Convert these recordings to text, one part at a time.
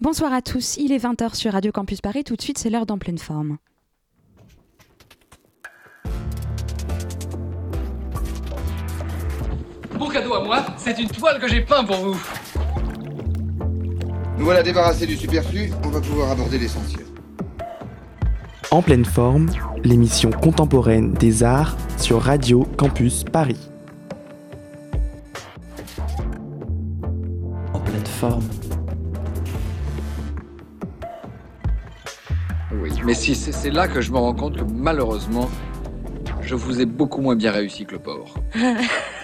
Bonsoir à tous, il est 20h sur Radio Campus Paris, tout de suite c'est l'heure d'en pleine forme. Mon cadeau à moi, c'est une toile que j'ai peint pour vous. Nous voilà débarrassés du superflu, on va pouvoir aborder l'essentiel. En pleine forme, l'émission contemporaine des arts sur Radio Campus Paris. En pleine forme. Mais si c'est là que je me rends compte que malheureusement, je vous ai beaucoup moins bien réussi que le pauvre.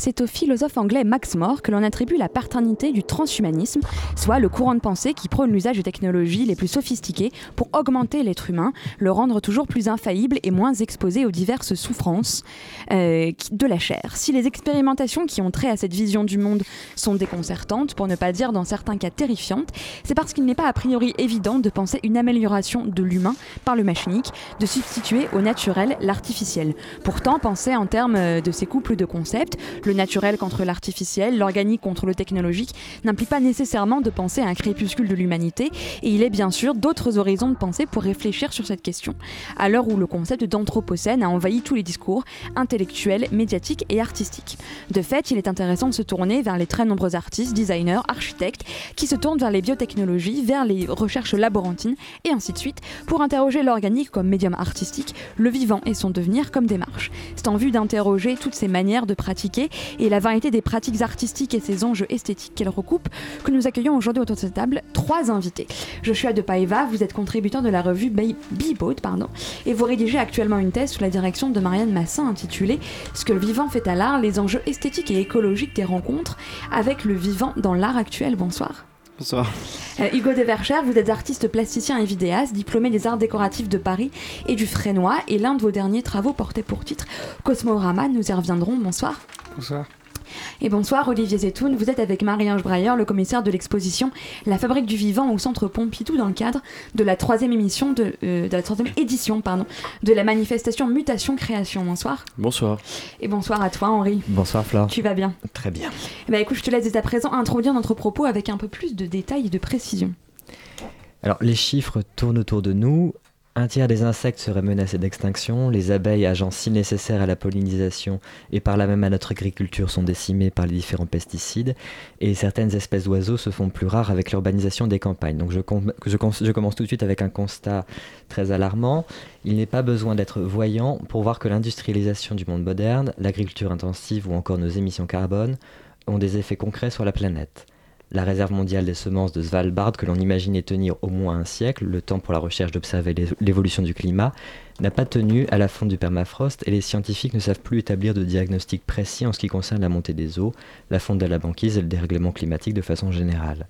c'est au philosophe anglais Max More que l'on attribue la paternité du transhumanisme, soit le courant de pensée qui prône l'usage des technologies les plus sophistiquées pour augmenter l'être humain, le rendre toujours plus infaillible et moins exposé aux diverses souffrances euh, de la chair. Si les expérimentations qui ont trait à cette vision du monde sont déconcertantes, pour ne pas dire dans certains cas terrifiantes, c'est parce qu'il n'est pas a priori évident de penser une amélioration de l'humain par le machinique, de substituer au naturel l'artificiel. Pourtant, penser en termes de ces couples de concepts, naturel contre l'artificiel, l'organique contre le technologique, n'implique pas nécessairement de penser à un crépuscule de l'humanité, et il est bien sûr d'autres horizons de pensée pour réfléchir sur cette question, à l'heure où le concept d'anthropocène a envahi tous les discours intellectuels, médiatiques et artistiques. De fait, il est intéressant de se tourner vers les très nombreux artistes, designers, architectes, qui se tournent vers les biotechnologies, vers les recherches laborantines, et ainsi de suite, pour interroger l'organique comme médium artistique, le vivant et son devenir comme démarche. C'est en vue d'interroger toutes ces manières de pratiquer et la variété des pratiques artistiques et ses enjeux esthétiques qu'elle recoupe que nous accueillons aujourd'hui autour de cette table trois invités. Joshua de Paeva, vous êtes contributeur de la revue Beboat, pardon, et vous rédigez actuellement une thèse sous la direction de Marianne Massin intitulée Ce que le vivant fait à l'art, les enjeux esthétiques et écologiques des rencontres avec le vivant dans l'art actuel. Bonsoir. Bonsoir. Euh, Hugo Devercher, vous êtes artiste plasticien et vidéaste, diplômé des arts décoratifs de Paris et du Frénois, et l'un de vos derniers travaux portait pour titre Cosmorama. Nous y reviendrons. Bonsoir. Bonsoir. Et bonsoir Olivier Zetoun, vous êtes avec Marie-Ange Breyer, le commissaire de l'exposition La Fabrique du Vivant au Centre Pompidou dans le cadre de la troisième émission de, euh, de la troisième édition pardon, de la manifestation Mutation Création. Bonsoir. Bonsoir. Et bonsoir à toi Henri. Bonsoir Flore. Tu vas bien? Très bien. Bah écoute, je te laisse dès à présent introduire notre propos avec un peu plus de détails et de précision. Alors les chiffres tournent autour de nous. Un tiers des insectes seraient menacés d'extinction, les abeilles, agents si nécessaires à la pollinisation et par là même à notre agriculture, sont décimées par les différents pesticides, et certaines espèces d'oiseaux se font plus rares avec l'urbanisation des campagnes. Donc je, commence tout de suite avec un constat très alarmant. Il n'est pas besoin d'être voyant pour voir que l'industrialisation du monde moderne, l'agriculture intensive ou encore nos émissions carbone ont des effets concrets sur la planète la réserve mondiale des semences de Svalbard, que l'on imaginait tenir au moins un siècle, le temps pour la recherche d'observer l'évolution du climat, n'a pas tenu à la fonte du permafrost et les scientifiques ne savent plus établir de diagnostic précis en ce qui concerne la montée des eaux, la fonte de la banquise et le dérèglement climatique de façon générale.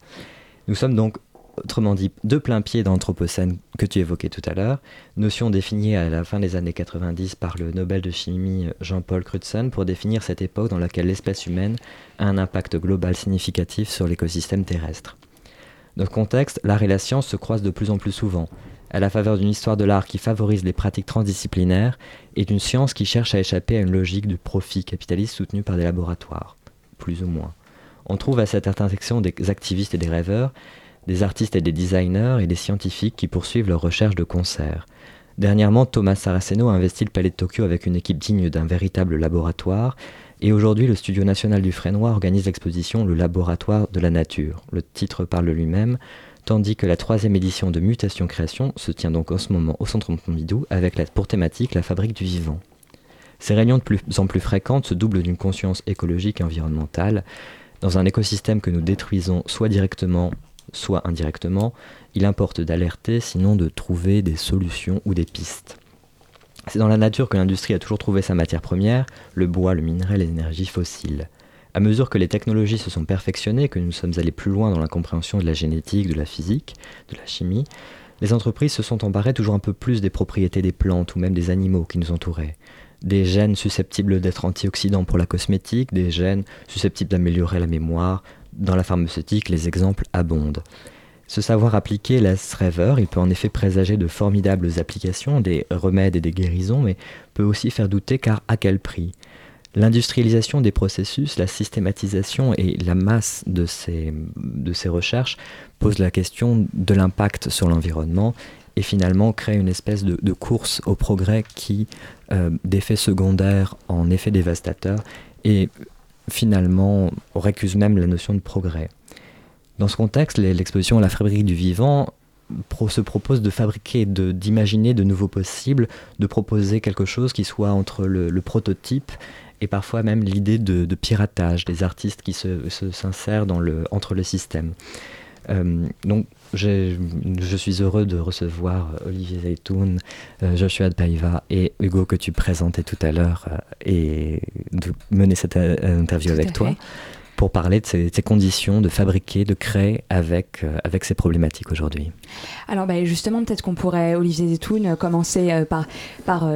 Nous sommes donc autrement dit, de plein pied dans l'Anthropocène que tu évoquais tout à l'heure, notion définie à la fin des années 90 par le Nobel de chimie Jean-Paul Crutzen pour définir cette époque dans laquelle l'espèce humaine a un impact global significatif sur l'écosystème terrestre. Dans ce contexte, l'art et la science se croisent de plus en plus souvent, à la faveur d'une histoire de l'art qui favorise les pratiques transdisciplinaires et d'une science qui cherche à échapper à une logique de profit capitaliste soutenue par des laboratoires, plus ou moins. On trouve à cette intersection des activistes et des rêveurs, des artistes et des designers et des scientifiques qui poursuivent leurs recherches de concert. Dernièrement, Thomas Saraceno a investi le Palais de Tokyo avec une équipe digne d'un véritable laboratoire, et aujourd'hui le Studio national du Frénois organise l'exposition Le laboratoire de la nature. Le titre parle lui-même, tandis que la troisième édition de Mutation Création se tient donc en ce moment au Centre Pompidou avec pour thématique la fabrique du vivant. Ces réunions de plus en plus fréquentes se doublent d'une conscience écologique et environnementale. Dans un écosystème que nous détruisons soit directement, soit indirectement, il importe d'alerter, sinon de trouver des solutions ou des pistes. C'est dans la nature que l'industrie a toujours trouvé sa matière première, le bois, le minerai, les énergies fossiles. À mesure que les technologies se sont perfectionnées, que nous sommes allés plus loin dans la compréhension de la génétique, de la physique, de la chimie, les entreprises se sont emparées toujours un peu plus des propriétés des plantes ou même des animaux qui nous entouraient. Des gènes susceptibles d'être antioxydants pour la cosmétique, des gènes susceptibles d'améliorer la mémoire, dans la pharmaceutique, les exemples abondent. Ce savoir appliqué laisse rêveur, il peut en effet présager de formidables applications, des remèdes et des guérisons, mais peut aussi faire douter car à quel prix? L'industrialisation des processus, la systématisation et la masse de ces, recherches posent la question de l'impact sur l'environnement et finalement crée une espèce de, course au progrès qui, euh, secondaires en effets dévastateurs, et finalement récuse même la notion de progrès. Dans ce contexte, l'exposition La fabrique du vivant se propose de fabriquer, d'imaginer de, nouveaux possibles, de proposer quelque chose qui soit entre le prototype et parfois même l'idée de, piratage des artistes qui s'insèrent se, entre le système. Euh, donc je suis heureux de recevoir Olivier Zaytoun, euh, Joshua Paiva et Hugo que tu présentais tout à l'heure euh, et de mener cette interview avec toi pour parler de ces, conditions de fabriquer, de créer avec, euh, avec ces problématiques aujourd'hui. Alors bah, justement, peut-être qu'on pourrait, Olivier Zetoun, euh, commencer euh, par, par,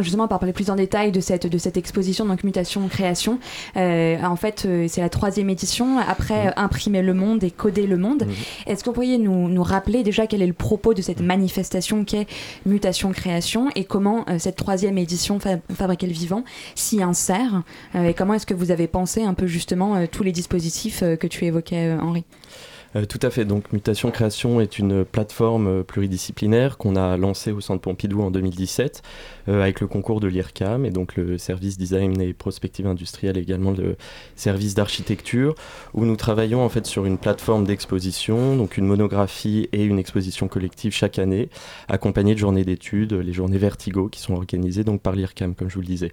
justement par parler plus en détail de cette, de cette exposition, donc Mutation Création. en fait, c'est la troisième édition, après Imprimer le monde et Coder le monde. Est-ce que vous pourriez nous, nous, rappeler déjà quel est le propos de cette manifestation qui est Mutation Création et comment cette troisième édition Fabriquer le vivant s'y insère et comment est-ce que vous avez pensé un peu justement tous les dispositifs euh, que tu évoquais, euh, Henri. Euh, tout à fait. Donc, Mutation Création est une plateforme pluridisciplinaire qu'on a lancée au Centre Pompidou en 2017 avec le concours de l'IRCAM et donc le service design et prospective industrielle et également le service d'architecture où nous travaillons en fait sur une plateforme d'exposition, donc une monographie et une exposition collective chaque année, accompagnée de journées d'études, les journées Vertigo qui sont organisées donc par l'IRCAM comme je vous le disais.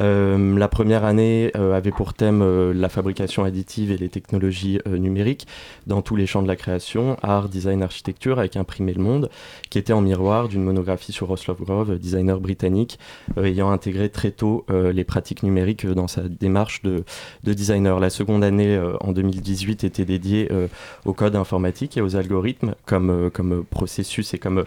Euh, la première année euh, avait pour thème euh, la fabrication additive et les technologies numériques dans tous les champs de la création, art, design, architecture, avec Imprimer le Monde, qui était en miroir d'une monographie sur Ross Grove, designer britannique, ayant intégré très tôt les pratiques numériques dans sa démarche de, de designer. La seconde année, en 2018, était dédiée au code informatique et aux algorithmes comme, comme processus et comme,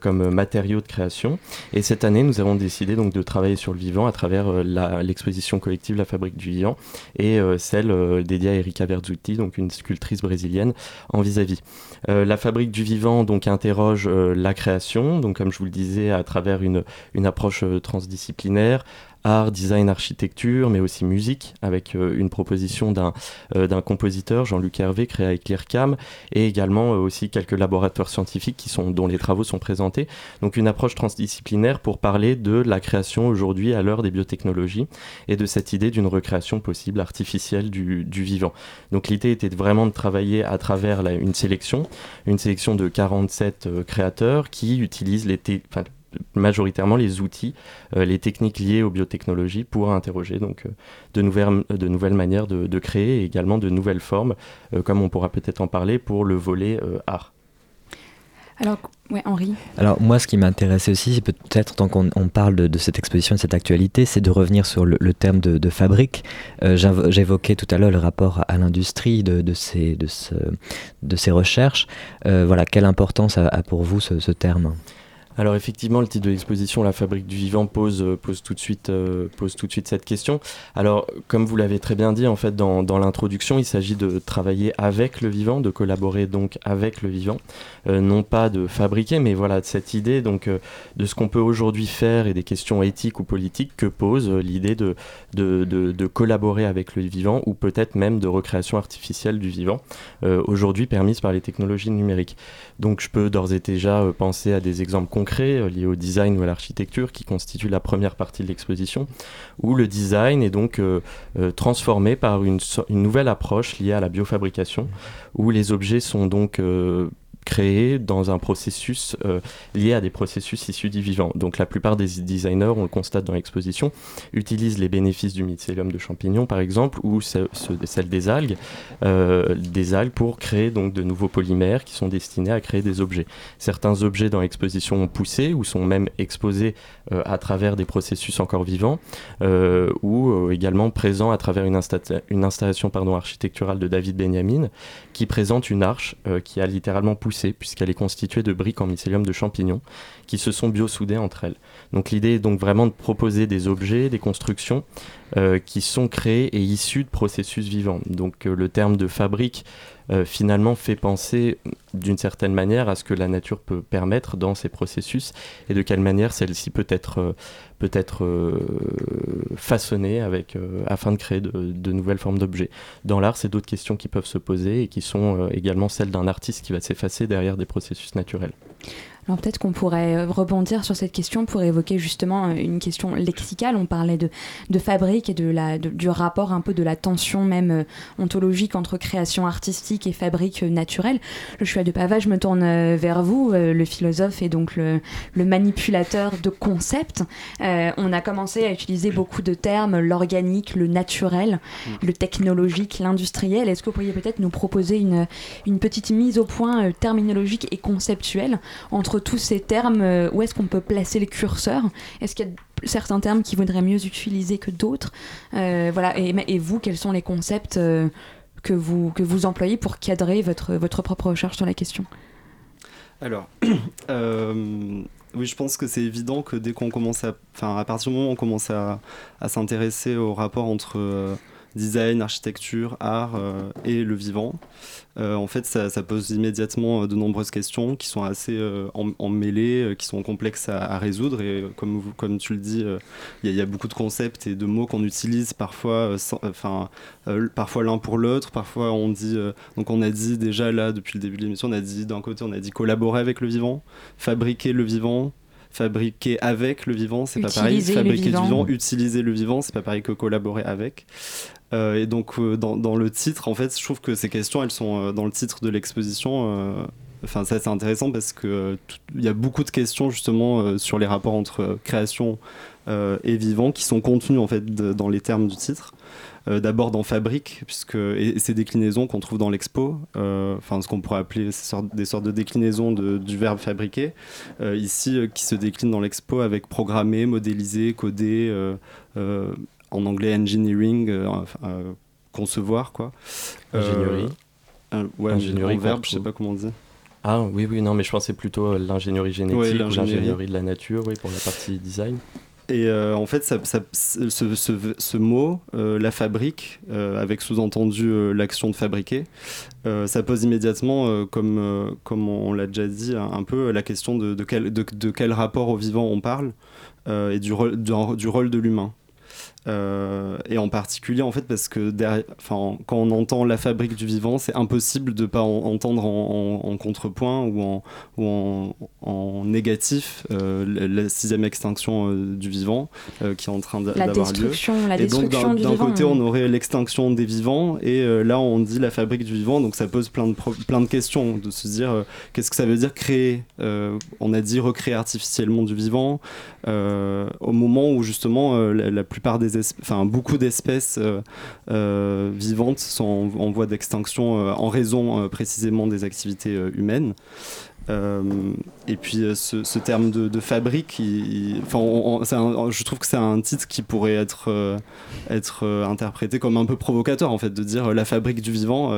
comme matériaux de création. Et cette année, nous avons décidé donc de travailler sur le vivant à travers euh, l'exposition collective La Fabrique du Vivant et euh, celle euh, dédiée à Erika Verzutti, donc une sculptrice brésilienne en vis-à-vis. la Fabrique du Vivant donc interroge la création, donc comme je vous le disais, à travers une, une approche transdisciplinaire, art, design, architecture, mais aussi musique, avec euh, une proposition d'un euh, d'un compositeur, Jean-Luc Hervé, créé avec l'IRCAM, et également euh, aussi quelques laboratoires scientifiques qui sont, dont les travaux sont présentés. Donc une approche transdisciplinaire pour parler de la création aujourd'hui à l'heure des biotechnologies et de cette idée d'une recréation possible artificielle du, du vivant. Donc l'idée était vraiment de travailler à travers une sélection, une sélection de 47 créateurs qui utilisent les, majoritairement les outils, euh, les techniques liées aux biotechnologies pour interroger donc euh, de, nouvelles, de nouvelles manières de, créer et également de nouvelles formes, euh, comme on pourra peut-être en parler pour le volet art. Alors, ouais, Henri. Alors, moi, ce qui m'intéressait aussi, c'est peut-être, tant qu'on parle de, cette exposition, de cette actualité, c'est de revenir sur le, terme de, fabrique. J'évoquais tout à l'heure le rapport à, l'industrie de, ces, de, ce, de ces recherches. voilà, quelle importance a, pour vous ce terme? Alors effectivement, le titre de l'exposition La fabrique du vivant pose, euh, pose, tout de suite, euh, pose tout de suite cette question. Alors, comme vous l'avez très bien dit, en fait, dans, dans l'introduction, il s'agit de travailler avec le vivant, de collaborer donc avec le vivant, euh, non pas de fabriquer, mais voilà, de cette idée donc de ce qu'on peut aujourd'hui faire et des questions éthiques ou politiques que pose l'idée de de, de, de, collaborer avec le vivant ou peut-être même de recréation artificielle du vivant, aujourd'hui permise par les technologies numériques. Donc, je peux d'ores et déjà penser à des exemples concrets euh, liés au design ou à l'architecture qui constitue la première partie de l'exposition, où le design est donc euh, euh, transformé par une, une, nouvelle approche liée à la biofabrication, où les objets sont donc créé dans un processus euh, lié à des processus issus du vivant. Donc la plupart des designers, on le constate dans l'exposition, utilisent les bénéfices du mycélium de champignons par exemple, ou celle des algues, euh, des algues pour créer donc de nouveaux polymères qui sont destinés à créer des objets. Certains objets dans l'exposition ont poussé ou sont même exposés euh, à travers des processus encore vivants, ou également présents à travers une, une installation pardon, architecturale de David Benjamin qui présente une arche qui a littéralement poussé puisqu'elle est constituée de briques en mycélium de champignons qui se sont biosoudées entre elles. Donc l'idée est donc vraiment de proposer des objets, des constructions qui sont créés et issus de processus vivants. Donc le terme de fabrique finalement fait penser d'une certaine manière à ce que la nature peut permettre dans ces processus et de quelle manière celle-ci peut être, peut être façonnée avec, afin de créer de nouvelles formes d'objets. Dans l'art, c'est d'autres questions qui peuvent se poser et qui sont également celles d'un artiste qui va s'effacer derrière des processus naturels. Alors peut-être qu'on pourrait euh, rebondir sur cette question pour évoquer justement euh, une question lexicale. On parlait de, de fabrique et de la, du rapport un peu de la tension même euh, ontologique entre création artistique et fabrique naturelle. Le choix de Pavage me tourne vers vous, le philosophe et donc le, le manipulateur de concepts. on a commencé à utiliser beaucoup de termes, l'organique, le naturel, mm. le technologique, l'industriel. Est-ce que vous pourriez peut-être nous proposer une, une petite mise au point terminologique et conceptuelle entre tous ces termes, euh, où est-ce qu'on peut placer les curseurs Est-ce qu'il y a certains termes qui voudraient mieux utiliser que d'autres? Euh, Voilà. Et, vous, quels sont les concepts euh, que, vous, que vous employez pour cadrer votre, votre propre recherche sur la question? Alors, oui, je pense que c'est évident que dès qu'on commence à. Enfin, à partir du moment où on commence à, à s'intéresser au rapport entre design, architecture, art euh, et le vivant. Euh, en fait, ça, pose immédiatement euh, de nombreuses questions qui sont assez emmêlées, qui sont complexes à, résoudre. Et comme, tu le dis, il y, a beaucoup de concepts et de mots qu'on utilise parfois, enfin, parfois l'un pour l'autre. Parfois, on dit. donc, on a dit déjà là, depuis le début de l'émission, on a dit d'un côté, on a dit collaborer avec le vivant, fabriquer le vivant, fabriquer avec le vivant, c'est pas pareil. Fabriquer du vivant, utiliser le vivant, c'est pas pareil que collaborer avec. Euh, et donc, euh, dans, dans, le titre, en fait, je trouve que ces questions, elles sont euh, dans le titre de l'exposition. Enfin, ça, c'est intéressant parce qu'il il y a beaucoup de questions justement sur les rapports entre création et vivant qui sont contenues en fait dans les termes du titre. D'abord dans fabrique, puisque et, ces déclinaisons qu'on trouve dans l'expo, enfin ce qu'on pourrait appeler des sortes de déclinaisons de, du verbe fabriquer, ici qui se décline dans l'expo avec programmer, modéliser, coder en anglais engineering, euh, euh, concevoir quoi. Ingénierie. Euh, ouais, ingénierie, verbe, je sais pas comment on dit. Ah oui, oui, non, mais je pensais plutôt l'ingénierie génétique l'ingénierie de la nature, oui, pour la partie design. Et en fait, ce, mot, la fabrique, avec sous-entendu l'action de fabriquer, ça pose immédiatement, comme, on, l'a déjà dit, un, peu la question de, quel rapport au vivant on parle et du, rôle, du rôle de l'humain. Euh, et en particulier en fait parce que quand on entend la fabrique du vivant, c'est impossible de pas entendre en, contrepoint ou en, ou en, négatif euh, la, sixième extinction euh, du vivant qui est en train d'avoir lieu. La et donc d'un côté on aurait l'extinction des vivants et là on dit la fabrique du vivant, donc ça pose plein de, plein de questions de se dire qu'est-ce que ça veut dire créer. on a dit recréer artificiellement du vivant au moment où justement la, la plupart des beaucoup d'espèces euh, euh, vivantes sont en, voie d'extinction euh, en raison précisément des activités humaines. Euh, et puis euh, ce, terme de, fabrique, je trouve que c'est un titre qui pourrait être, euh, être interprété comme un peu provocateur en fait, de dire la fabrique du vivant.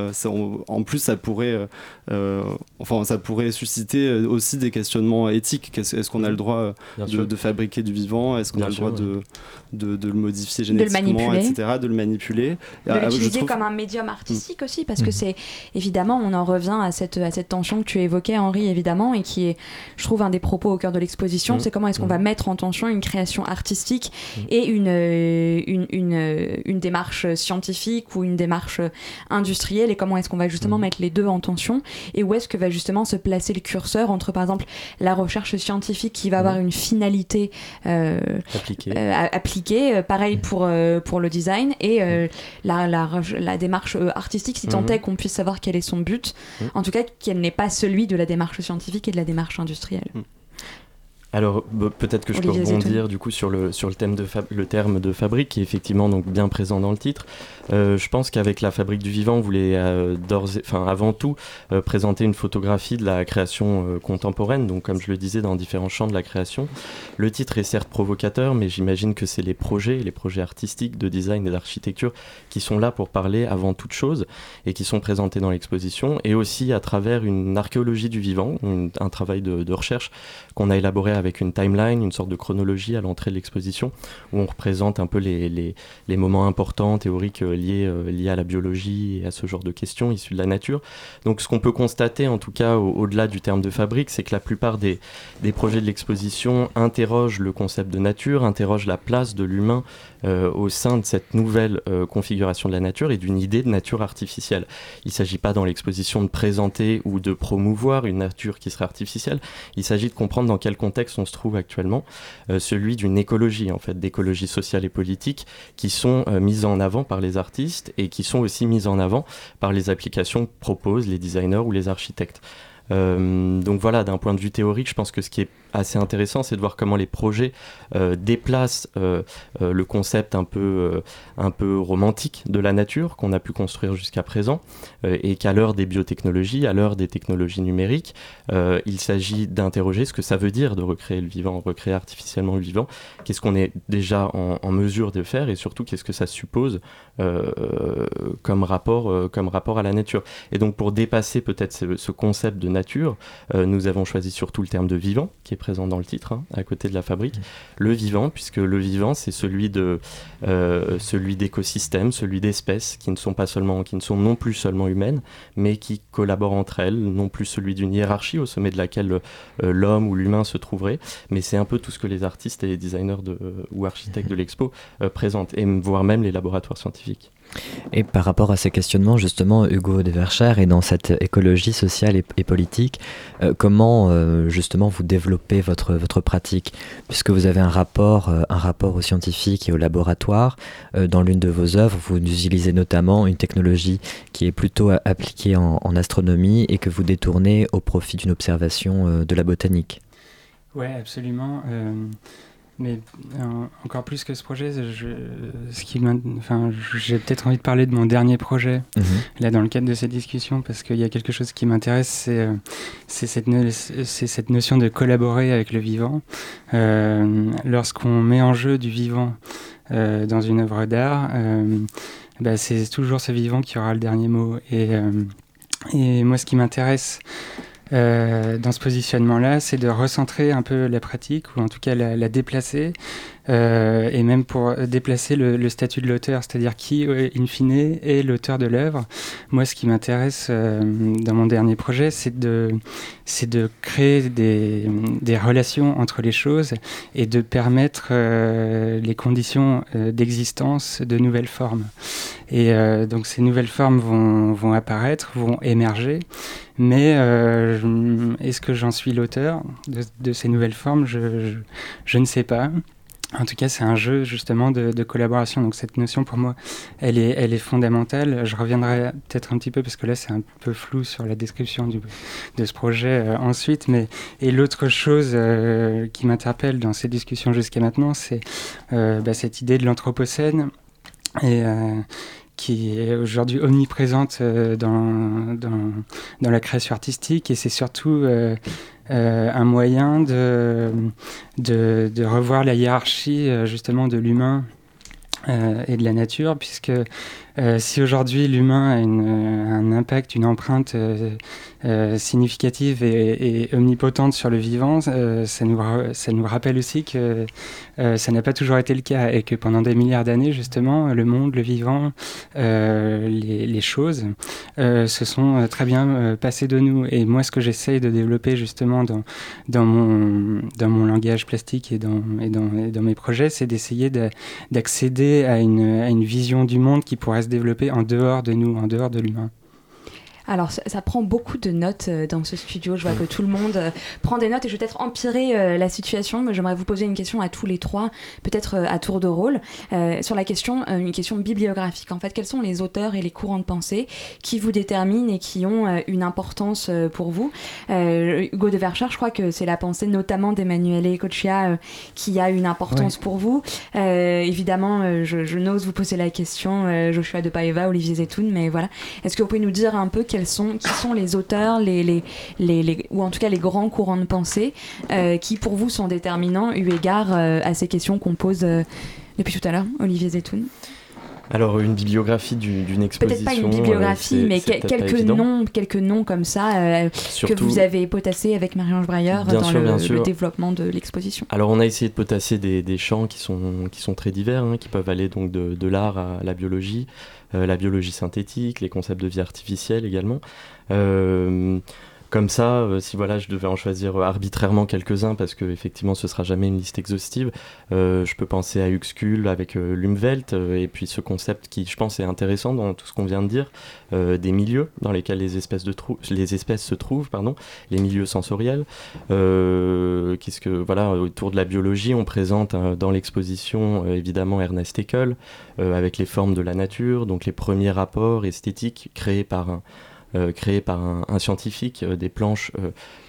en plus, ça pourrait, enfin, ça pourrait susciter aussi des questionnements éthiques. Est-ce qu'on a le droit de, fabriquer du vivant? Est-ce qu'on a le droit de, de, le modifier génétiquement, etc., de le manipuler? De l'utiliser comme un médium artistique aussi, parce que mm. c'est évidemment, on en revient à cette, à cette tension que tu évoquais, Henri, évidemment évidemment, et qui est, je trouve, un des propos au cœur de l'exposition, mmh. c'est comment est-ce qu'on va mmh. mettre en tension une création artistique mmh. et une, euh, une, une, euh, une, démarche scientifique ou une démarche industrielle, et comment est-ce qu'on va justement mettre les deux en tension, et où est-ce que va justement se placer le curseur entre, par exemple, la recherche scientifique qui va avoir une finalité euh, appliquée, pareil pour, pour le design, et la, la, la, démarche artistique, si tant est qu'on puisse savoir quel est son but, en tout cas qu'elle n'est pas celui de la démarche scientifique et de la démarche industrielle. Hmm. Alors bah, peut-être que je peux rebondir du coup sur le, sur le, thème de le terme de fabrique qui est effectivement donc bien présent dans le titre. Euh, je pense qu'avec la fabrique du vivant, on voulait euh, enfin, avant tout euh, présenter une photographie de la création contemporaine, donc comme je le disais dans différents champs de la création. Le titre est certes provocateur, mais j'imagine que c'est les projets, les projets artistiques de design et d'architecture qui sont là pour parler avant toute chose et qui sont présentés dans l'exposition, et aussi à travers une archéologie du vivant, un travail de, de recherche qu'on a élaboré avec une timeline, une sorte de chronologie à l'entrée de l'exposition, où on représente un peu les, les, moments importants, théoriques liés, liés à la biologie et à ce genre de questions issues de la nature. Donc ce qu'on peut constater, en tout cas au-delà du terme de fabrique, c'est que la plupart des, des projets de l'exposition interrogent le concept de nature, interrogent la place de l'humain euh, au sein de cette nouvelle euh, configuration de la nature et d'une idée de nature artificielle. Il ne s'agit pas dans l'exposition de présenter ou de promouvoir une nature qui serait artificielle, il s'agit de comprendre dans quel contexte on se trouve actuellement, euh, celui d'une écologie en fait, d'écologie sociale et politique qui sont mises en avant par les artistes et qui sont aussi mises en avant par les applications que proposent les designers ou les architectes. Donc voilà, d'un point de vue théorique, je pense que ce qui est assez intéressant, c'est de voir comment les projets euh, déplacent euh, euh, le concept un peu, un peu romantique de la nature qu'on a pu construire jusqu'à présent, et qu'à l'heure des biotechnologies, à l'heure des technologies numériques, il s'agit d'interroger ce que ça veut dire de recréer le vivant, recréer artificiellement le vivant, qu'est-ce qu'on est déjà en, mesure de faire, et surtout qu'est-ce que ça suppose comme, rapport, comme rapport à la nature. Et donc pour dépasser peut-être ce, ce, concept de nature, nous avons choisi surtout le terme de vivant, qui est présent dans le titre, hein, à côté de la fabrique. Le vivant, puisque le vivant, c'est celui de euh, celui d'écosystèmes, celui d'espèces qui ne sont pas seulement, qui ne sont non plus seulement humaines, mais qui collaborent entre elles, non plus celui d'une hiérarchie au sommet de laquelle euh, l'homme ou l'humain se trouverait, mais c'est un peu tout ce que les artistes et les designers de, ou architectes de l'expo euh, présentent, et voire même les laboratoires scientifiques. Et par rapport à ces questionnements, justement, Hugo de Vercher, et dans cette écologie sociale et, politique, euh, comment euh, justement vous développez votre, votre pratique? Puisque vous avez un rapport, euh, un rapport aux scientifiques et au laboratoire, dans l'une de vos œuvres, vous utilisez notamment une technologie qui est plutôt appliquée en, en astronomie et que vous détournez au profit d'une observation de la botanique. Oui, absolument. Mais euh, encore plus que ce projet, je, ce qui enfin, j'ai peut-être envie de parler de mon dernier projet, mhm. là dans le cadre de cette discussion, parce qu'il y a quelque chose qui m'intéresse, c'est euh, cette, cette, notion de collaborer avec le vivant. Euh, lorsqu'on met en jeu du vivant dans une œuvre d'art, bah, c'est toujours ce vivant qui aura le dernier mot. Et, et moi, ce qui m'intéresse, euh, dans ce positionnement-là, c'est de recentrer un peu la pratique, ou en tout cas la, la déplacer, euh, et même pour déplacer le, statut de l'auteur, c'est-à-dire qui, euh, in fine, est l'auteur de l'œuvre. Moi, ce qui m'intéresse euh, dans mon dernier projet, c'est de, créer des, relations entre les choses et de permettre les conditions d'existence de nouvelles formes. Et donc ces nouvelles formes vont, apparaître, vont émerger, mais est-ce que j'en suis l'auteur de, ces nouvelles formes? Je ne sais pas. En tout cas, c'est un jeu justement de, collaboration. Donc cette notion pour moi, elle est, fondamentale. Je reviendrai peut-être un petit peu parce que là c'est un peu flou sur la description de ce projet euh, ensuite. Mais et l'autre chose euh, qui m'interpelle dans ces discussions jusqu'à maintenant, c'est euh, bah, cette idée de l'anthropocène et qui est aujourd'hui omniprésente dans, la création artistique et c'est surtout un moyen de, de, de, revoir la hiérarchie euh, justement de l'humain euh, et de la nature, puisque euh, si aujourd'hui l'humain a une, un impact, une empreinte euh, euh, significative et, omnipotente sur le vivant, euh, ça, nous, ça nous rappelle aussi que ça n'a pas toujours été le cas et que pendant des milliards d'années, justement, le monde, le vivant, les, choses se sont très bien passées de nous. Et moi, ce que j'essaye de développer justement dans, dans, mon, dans mon langage plastique et dans, et dans, dans mes projets, c'est d'essayer d'accéder à une, à une vision du monde qui pourrait se développer en dehors de nous, en dehors de l'humain. Alors, ça, prend beaucoup de notes euh, dans ce studio. Je vois que tout le monde euh, prend des notes et je vais peut-être empirer euh, la situation. Mais j'aimerais vous poser une question à tous les trois, peut-être à tour de rôle, sur la question, une question bibliographique. En fait, quels sont les auteurs et les courants de pensée qui vous déterminent et qui ont une importance pour vous? Hugo de Vercher, je crois que c'est la pensée notamment d'Emmanuel Ecoccia qui a une importance pour vous. évidemment, je, je n'ose vous poser la question, Joshua de Paeva, Olivier Zetoun, mais voilà. Est-ce que vous pouvez nous dire un peu quels sont, qui sont les auteurs, les, les, les, ou en tout cas les grands courants de pensée euh, qui pour vous sont déterminants eu égard euh, à ces questions qu'on pose euh, depuis tout à l'heure, Olivier Zetoun? Alors une bibliographie d'une exposition. Peut-être pas une bibliographie, mais quelques noms, quelques noms comme ça que vous avez potassé avec Marie-Ange Breyer dans le, développement de l'exposition. Alors on a essayé de potasser des, des champs qui sont, qui sont très divers, hein, qui peuvent aller donc de, de l'art à la biologie, la biologie synthétique, les concepts de vie artificielle également. Euh, comme ça, euh, si voilà, je devais en choisir euh, arbitrairement quelques-uns, parce que effectivement, ce sera jamais une liste exhaustive, je peux penser à Uxkul avec Lumwelt, et puis ce concept qui, je pense, est intéressant dans tout ce qu'on vient de dire, des milieux dans lesquels les espèces, se trouvent, pardon, les milieux sensoriels. Qu'est-ce que voilà, autour de la biologie, on présente dans l'exposition évidemment Ernest Haeckel avec les formes de la nature, donc les premiers rapports esthétiques créés par un euh, créé par un, scientifique, euh, des planches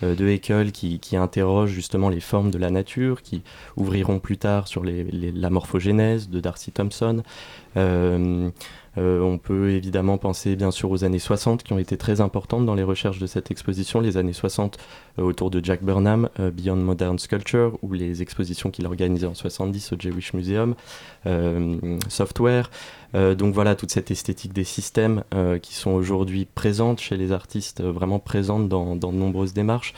euh, de Haeckel qui, qui, interrogent justement les formes de la nature, qui ouvriront plus tard sur les, la morphogénèse de Darcy Thompson. Euh, on peut évidemment penser bien sûr aux années 60 qui ont été très importantes dans les recherches de cette exposition, les années 60 euh, autour de Jack Burnham, euh, Beyond Modern Sculpture, ou les expositions qu'il organisait en 70 au Jewish Museum, Software. donc voilà, toute cette esthétique des systèmes qui sont aujourd'hui présentes chez les artistes, vraiment présentes dans, dans de nombreuses démarches.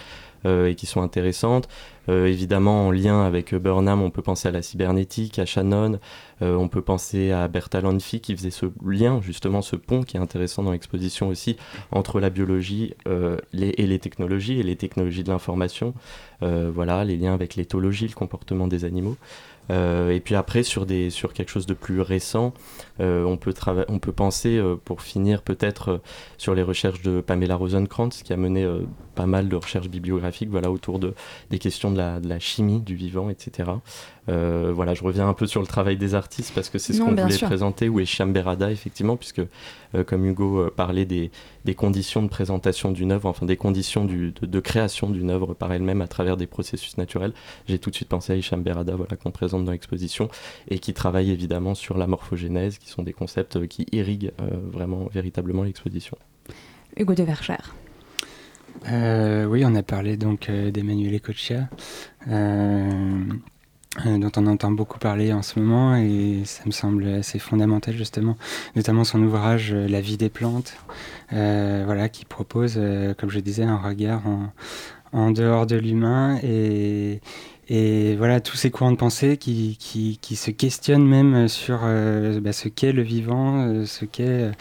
Et qui sont intéressantes. évidemment, en lien avec Burnham, on peut penser à la cybernétique, à Shannon, euh, on peut penser à Berta Lanfi qui faisait ce lien, justement ce pont qui est intéressant dans l'exposition aussi, entre la biologie euh, et les technologies, et les technologies de l'information. Euh, voilà, les liens avec l'éthologie, le comportement des animaux. Et puis après, sur, des, sur quelque chose de plus récent, on, peut on peut penser, pour finir peut-être, sur les recherches de Pamela Rosenkrantz, qui a mené pas mal de recherches bibliographiques voilà, autour de, des questions de la, de la chimie du vivant, etc. Euh, voilà, je reviens un peu sur le travail des artistes parce que c'est ce qu'on voulait présenter, ou est Berada, effectivement, puisque euh, comme Hugo euh, parlait des, des, conditions de présentation d'une œuvre, enfin des conditions du, de, création d'une œuvre par elle-même à travers des processus naturels, j'ai tout de suite pensé à Hicham Berada, voilà, qu'on présente dans l'exposition, et qui travaille évidemment sur la morphogénèse, qui sont des concepts qui irriguent vraiment, véritablement l'exposition. Hugo de Vercher. oui, on a parlé donc d'Emmanuel Ecochia. Euh, dont on entend beaucoup parler en ce moment et ça me semble assez fondamental justement, notamment son ouvrage euh, La vie des plantes, euh, voilà, qui propose, comme je disais, un regard en, en dehors de l'humain et, et voilà, tous ces courants de pensée qui, qui, qui se questionnent même sur euh, bah, ce qu'est le vivant, euh, ce qu'est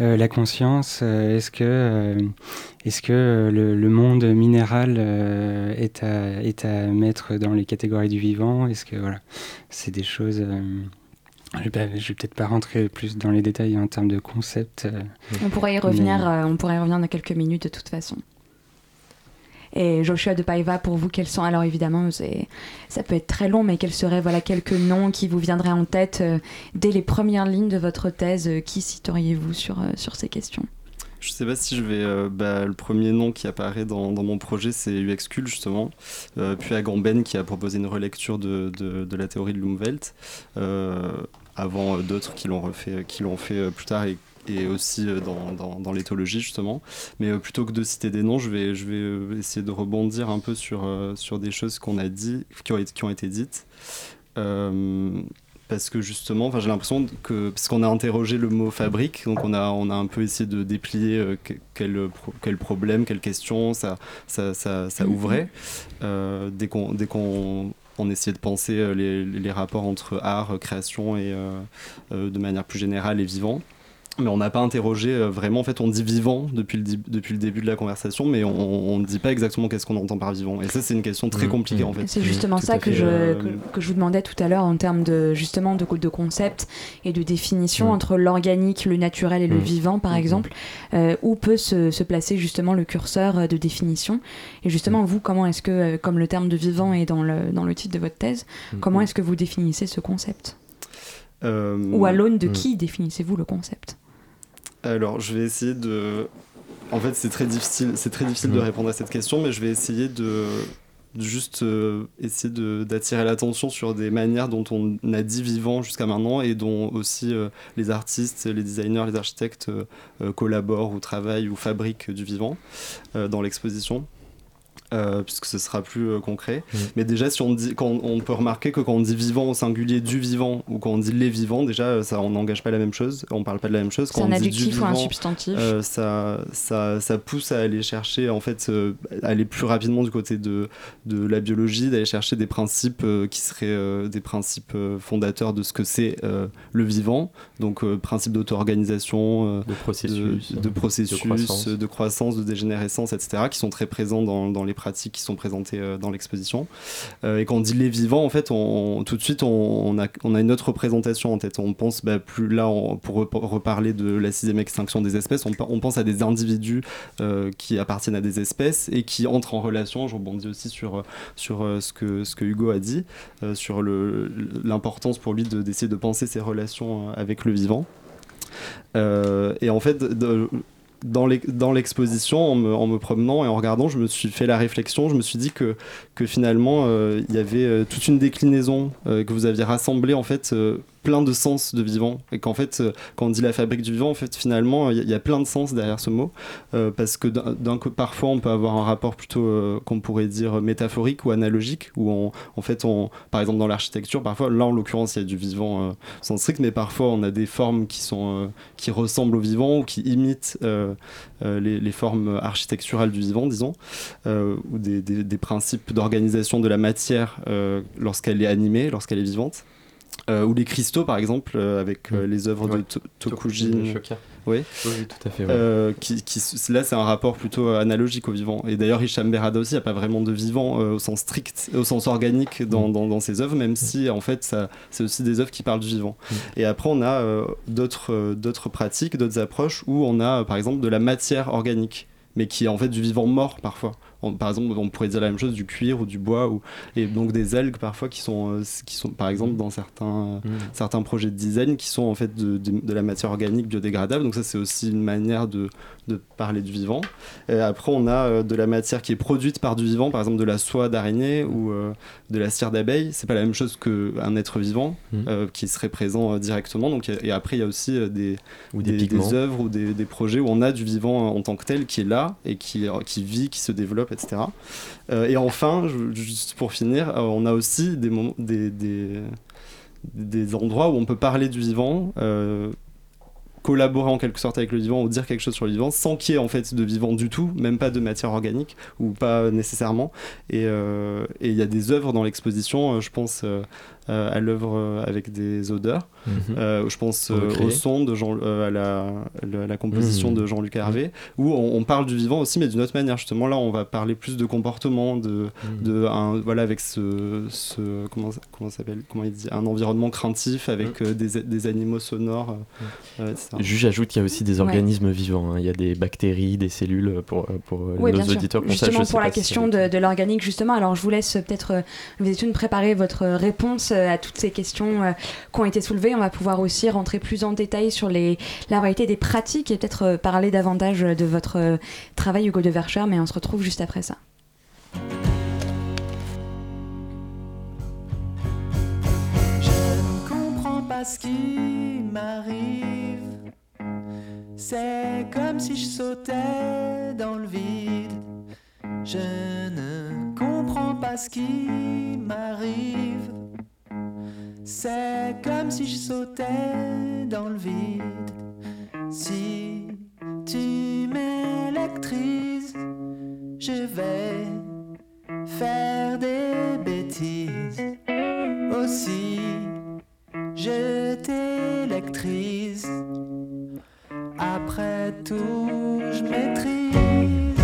euh, la conscience. est-ce que, est-ce que le, monde minéral est, à, est à mettre dans les catégories du vivant? Est-ce que voilà, c'est des choses. Je vais, vais peut-être pas rentrer plus dans les détails en termes de concept. on pourrait y revenir. on pourrait y revenir dans quelques minutes de toute façon. Et Joshua de Paiva, pour vous, quels sont? Alors évidemment, ça peut être très long, mais quels seraient voilà, quelques noms qui vous viendraient en tête euh, dès les premières lignes de votre thèse euh, Qui citeriez-vous sur, euh, sur ces questions? Je sais pas si je vais. Bah, le premier nom qui apparaît dans, dans mon projet, c'est UXCUL, justement. puis Agamben, qui a proposé une relecture de, de, la théorie de Lumwelt. avant d'autres qui l'ont refait, qui l'ont fait plus tard et et aussi euh, dans, dans, dans l'éthologie justement. Mais euh, plutôt que de citer des noms, je vais, je vais euh, essayer de rebondir un peu sur, sur des choses qu'on a dit, qui ont, qui ont été dites. parce que justement, j'ai l'impression que, parce qu'on a interrogé le mot fabrique, donc on a, on a un peu essayé de déplier quel, quel problème, quelle question ça, ça, ça, ça mm-hmm. ouvrait. dès qu'on dès qu'on on essayait de penser les, les, rapports entre art, création et de manière plus générale et vivant mais on n'a pas interrogé euh, vraiment. En fait, on dit vivant depuis le, depuis le début de la conversation, mais on ne dit pas exactement qu'est-ce qu'on entend par vivant. Et ça, c'est une question très mmh. compliquée mmh. en fait. C'est justement ça que je, euh, que, je vous demandais tout à l'heure en termes de justement de, de concept et de définition mmh. entre l'organique, le naturel et le vivant, par exemple. Euh, où peut se, se, placer justement le curseur de définition? Et justement, vous, comment est-ce que, comme le terme de vivant est dans le, dans le titre de votre thèse, comment est-ce que vous définissez ce concept? Ou à l'aune de qui définissez-vous le concept? Alors, je vais essayer de. En fait, c'est très difficile, c'est très difficile de répondre à cette question, mais je vais essayer de, juste euh, essayer d'attirer l'attention sur des manières dont on a dit vivant jusqu'à maintenant et dont aussi euh, les artistes, les designers, les architectes euh, collaborent ou travaillent ou fabriquent du vivant dans l'exposition. Euh, puisque ce sera plus euh, concret. Mm. Mais déjà, si on dit, quand on, peut remarquer que quand on dit vivant au singulier du vivant ou quand on dit les vivants, déjà, ça, on n'engage pas la même chose, on parle pas de la même chose. C'est un adjectif ou un substantif. Euh, ça, ça, ça, pousse à aller chercher, en fait, aller plus rapidement du côté de, de la biologie, d'aller chercher des principes qui seraient des principes fondateurs de ce que c'est le vivant. Donc, principe d'auto-organisation, de processus, de, processus de, croissance. de, dégénérescence, etc., qui sont très présents dans, dans les pratiques qui sont présentées euh, dans l'exposition. Euh, et quand on dit les vivants, en fait, tout de suite, on, a, une autre représentation en tête. On pense bah, plus là, pour reparler de la sixième extinction des espèces, on, pense à des individus euh, qui appartiennent à des espèces et qui entrent en relation. Je rebondis aussi sur, sur ce, que, Hugo a dit, sur l'importance pour lui d'essayer de, penser ses relations avec le vivant. et en fait, dans l'exposition, en, me promenant et en regardant, je me suis fait la réflexion, je me suis dit que, que finalement, euh, il y avait euh, toute une déclinaison euh, que vous aviez rassemblée en fait plein de sens de vivant. Et qu'en fait euh, quand on dit la fabrique du vivant en fait finalement il y, a plein de sens derrière ce mot. Euh, parce que d'un parfois on peut avoir un rapport plutôt euh, qu'on pourrait dire métaphorique ou analogique où en fait on par exemple dans l'architecture parfois là en l'occurrence il y a du vivant sans strict mais parfois on a des formes qui sont qui ressemblent au vivant ou qui imitent les, formes architecturales du vivant disons ou des principes d'organisation de la matière lorsqu'elle est animée lorsqu'elle est vivante euh, ou les cristaux par exemple euh, avec euh, mm. les œuvres de Tokujin. Oui. oui, tout à fait. qui, qui, là, c'est un rapport plutôt analogique au vivant. Et d'ailleurs, Hicham Berada aussi, il n'y a pas vraiment de vivant au sens strict, au sens organique dans, mm. dans, dans ses œuvres, même mm. si en fait, c'est aussi des œuvres qui parlent du vivant. Et après, on a d'autres d'autres pratiques, d'autres approches où on a par exemple de la matière organique, mais qui est en fait du vivant mort parfois par exemple, on pourrait dire la même chose du cuir ou du bois, ou, et donc des algues parfois qui sont, euh, qui sont par exemple, dans certains, mm. certains projets de design qui sont en fait de, de, la matière organique biodégradable. Donc ça, c'est aussi une manière de, de, parler du vivant. Et après, on a euh, de la matière qui est produite par du vivant, par exemple de la soie d'araignée ou euh, de la cire d'abeille. C'est pas la même chose qu'un être vivant mm. qui serait présent directement. Donc, et après, il y a aussi des, ou des, des, œuvres ou des, des, projets où on a du vivant en tant que tel qui est là et qui, qui vit, qui se développe etc. Euh, et enfin, juste pour finir, euh, on a aussi des, des, des, endroits où on peut parler du vivant, euh, collaborer en quelque sorte avec le vivant ou dire quelque chose sur le vivant sans qu'il y ait en fait de vivant du tout, même pas de matière organique ou pas nécessairement. Et il y a des œuvres dans l'exposition, je pense euh, à l'œuvre euh, avec des odeurs. Mhm. Euh, je pense au son de Jean, à la, la, composition mhm. de Jean-Luc Hervé, où on, parle du vivant aussi, mais d'une autre manière. Justement, là, on va parler plus de comportement, de, mhm. de un, voilà, avec ce, ce comment, comment s'appelle, comment il dit, un environnement craintif avec des, des, animaux sonores. Juste, j'ajoute qu'il y a aussi des organismes vivants. Hein. Il y a des bactéries, des cellules pour, pour nos auditeurs. Justement, pour la question de, de l'organique, justement. Alors, je vous laisse peut-être, vous êtes une préparer votre réponse à toutes ces questions euh, qui ont été soulevées. On va pouvoir aussi rentrer plus en détail sur la variété des pratiques et peut-être euh, parler davantage de votre travail, Hugo de Vercher, mais on se retrouve juste après ça. Ce qui m'arrive. C'est comme si je sautais dans le vide. Je ne comprends pas ce qui m'arrive. C'est comme si je sautais dans le vide. Si tu m'électrises, je vais faire des bêtises. Aussi, je t'électrise. Après tout, je maîtrise.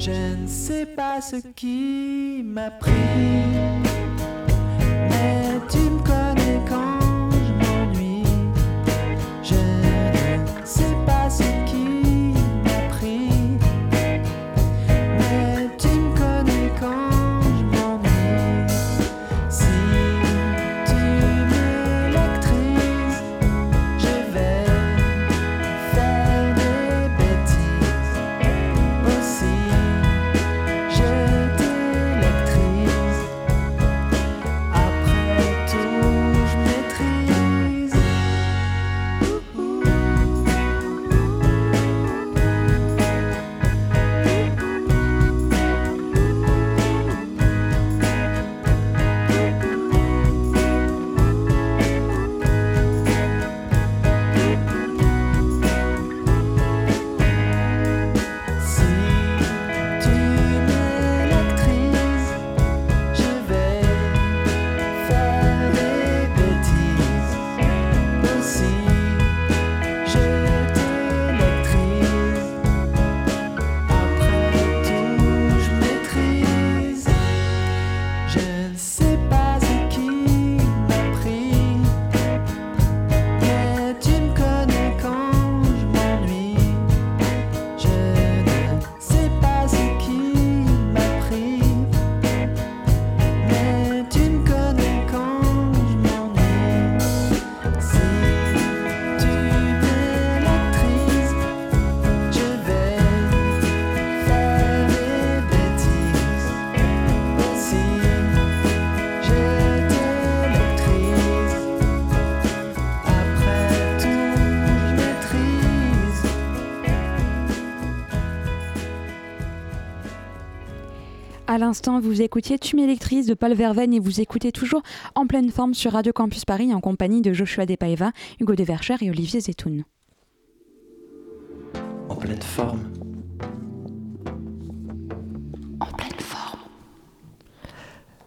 Je ne sais pas ce qui m'a pris. Mais À l'instant, vous écoutiez Tu m'électrises de Paul Verveine et vous écoutez toujours en pleine forme sur Radio Campus Paris en compagnie de Joshua Despaeva, Hugo Devercher et Olivier Zetoun. En pleine forme. En pleine forme.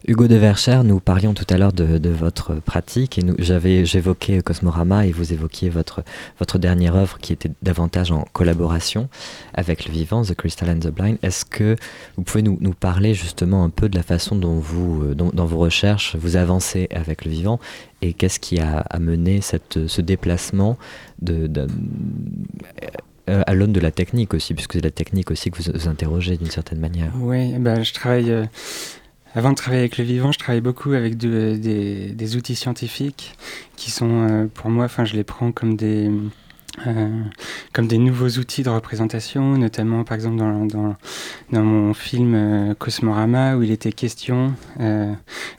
Hugo de Vercher, nous parlions tout à l'heure de, votre pratique et j'avais j'évoquais Cosmorama et vous évoquiez votre votre dernière œuvre qui était davantage en collaboration avec le vivant, The Crystal and the Blind. Est-ce que vous pouvez nous, parler justement un peu de la façon dont vous euh, dans vos recherches vous avancez avec le vivant et qu'est-ce qui a amené cette, ce déplacement euh, à l'aune de la technique aussi, puisque c'est la technique aussi que vous, vous interrogez d'une certaine manière. Oui, ben, je travaille euh, avant de travailler avec le vivant, je travaille beaucoup avec des, outils scientifiques qui sont, euh, pour moi, enfin, je les prends comme des, euh, comme des nouveaux outils de représentation, notamment par exemple dans, dans, dans mon film euh, Cosmorama, où il était question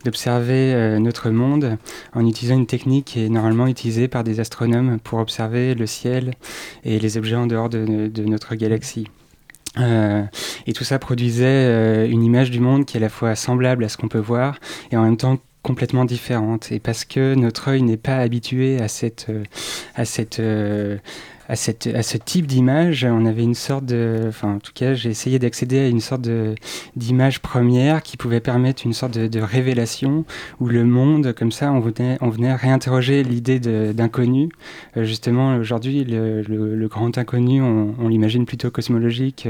d'observer notre monde en utilisant une technique qui est normalement utilisée par des astronomes pour observer le ciel et les objets en dehors de, de notre galaxie. Euh, et tout ça produisait euh, une image du monde qui est à la fois semblable à ce qu'on peut voir et en même temps complètement différente. Et parce que notre œil n'est pas habitué à cette, euh, à cette à, cette, à ce type d'image, on avait une sorte de. Enfin, en tout cas, j'ai essayé d'accéder à une sorte d'image première qui pouvait permettre une sorte de, révélation où le monde, comme ça, on venait, on venait réinterroger l'idée d'inconnu. Euh, justement, aujourd'hui, le, grand inconnu, on, l'imagine plutôt cosmologique,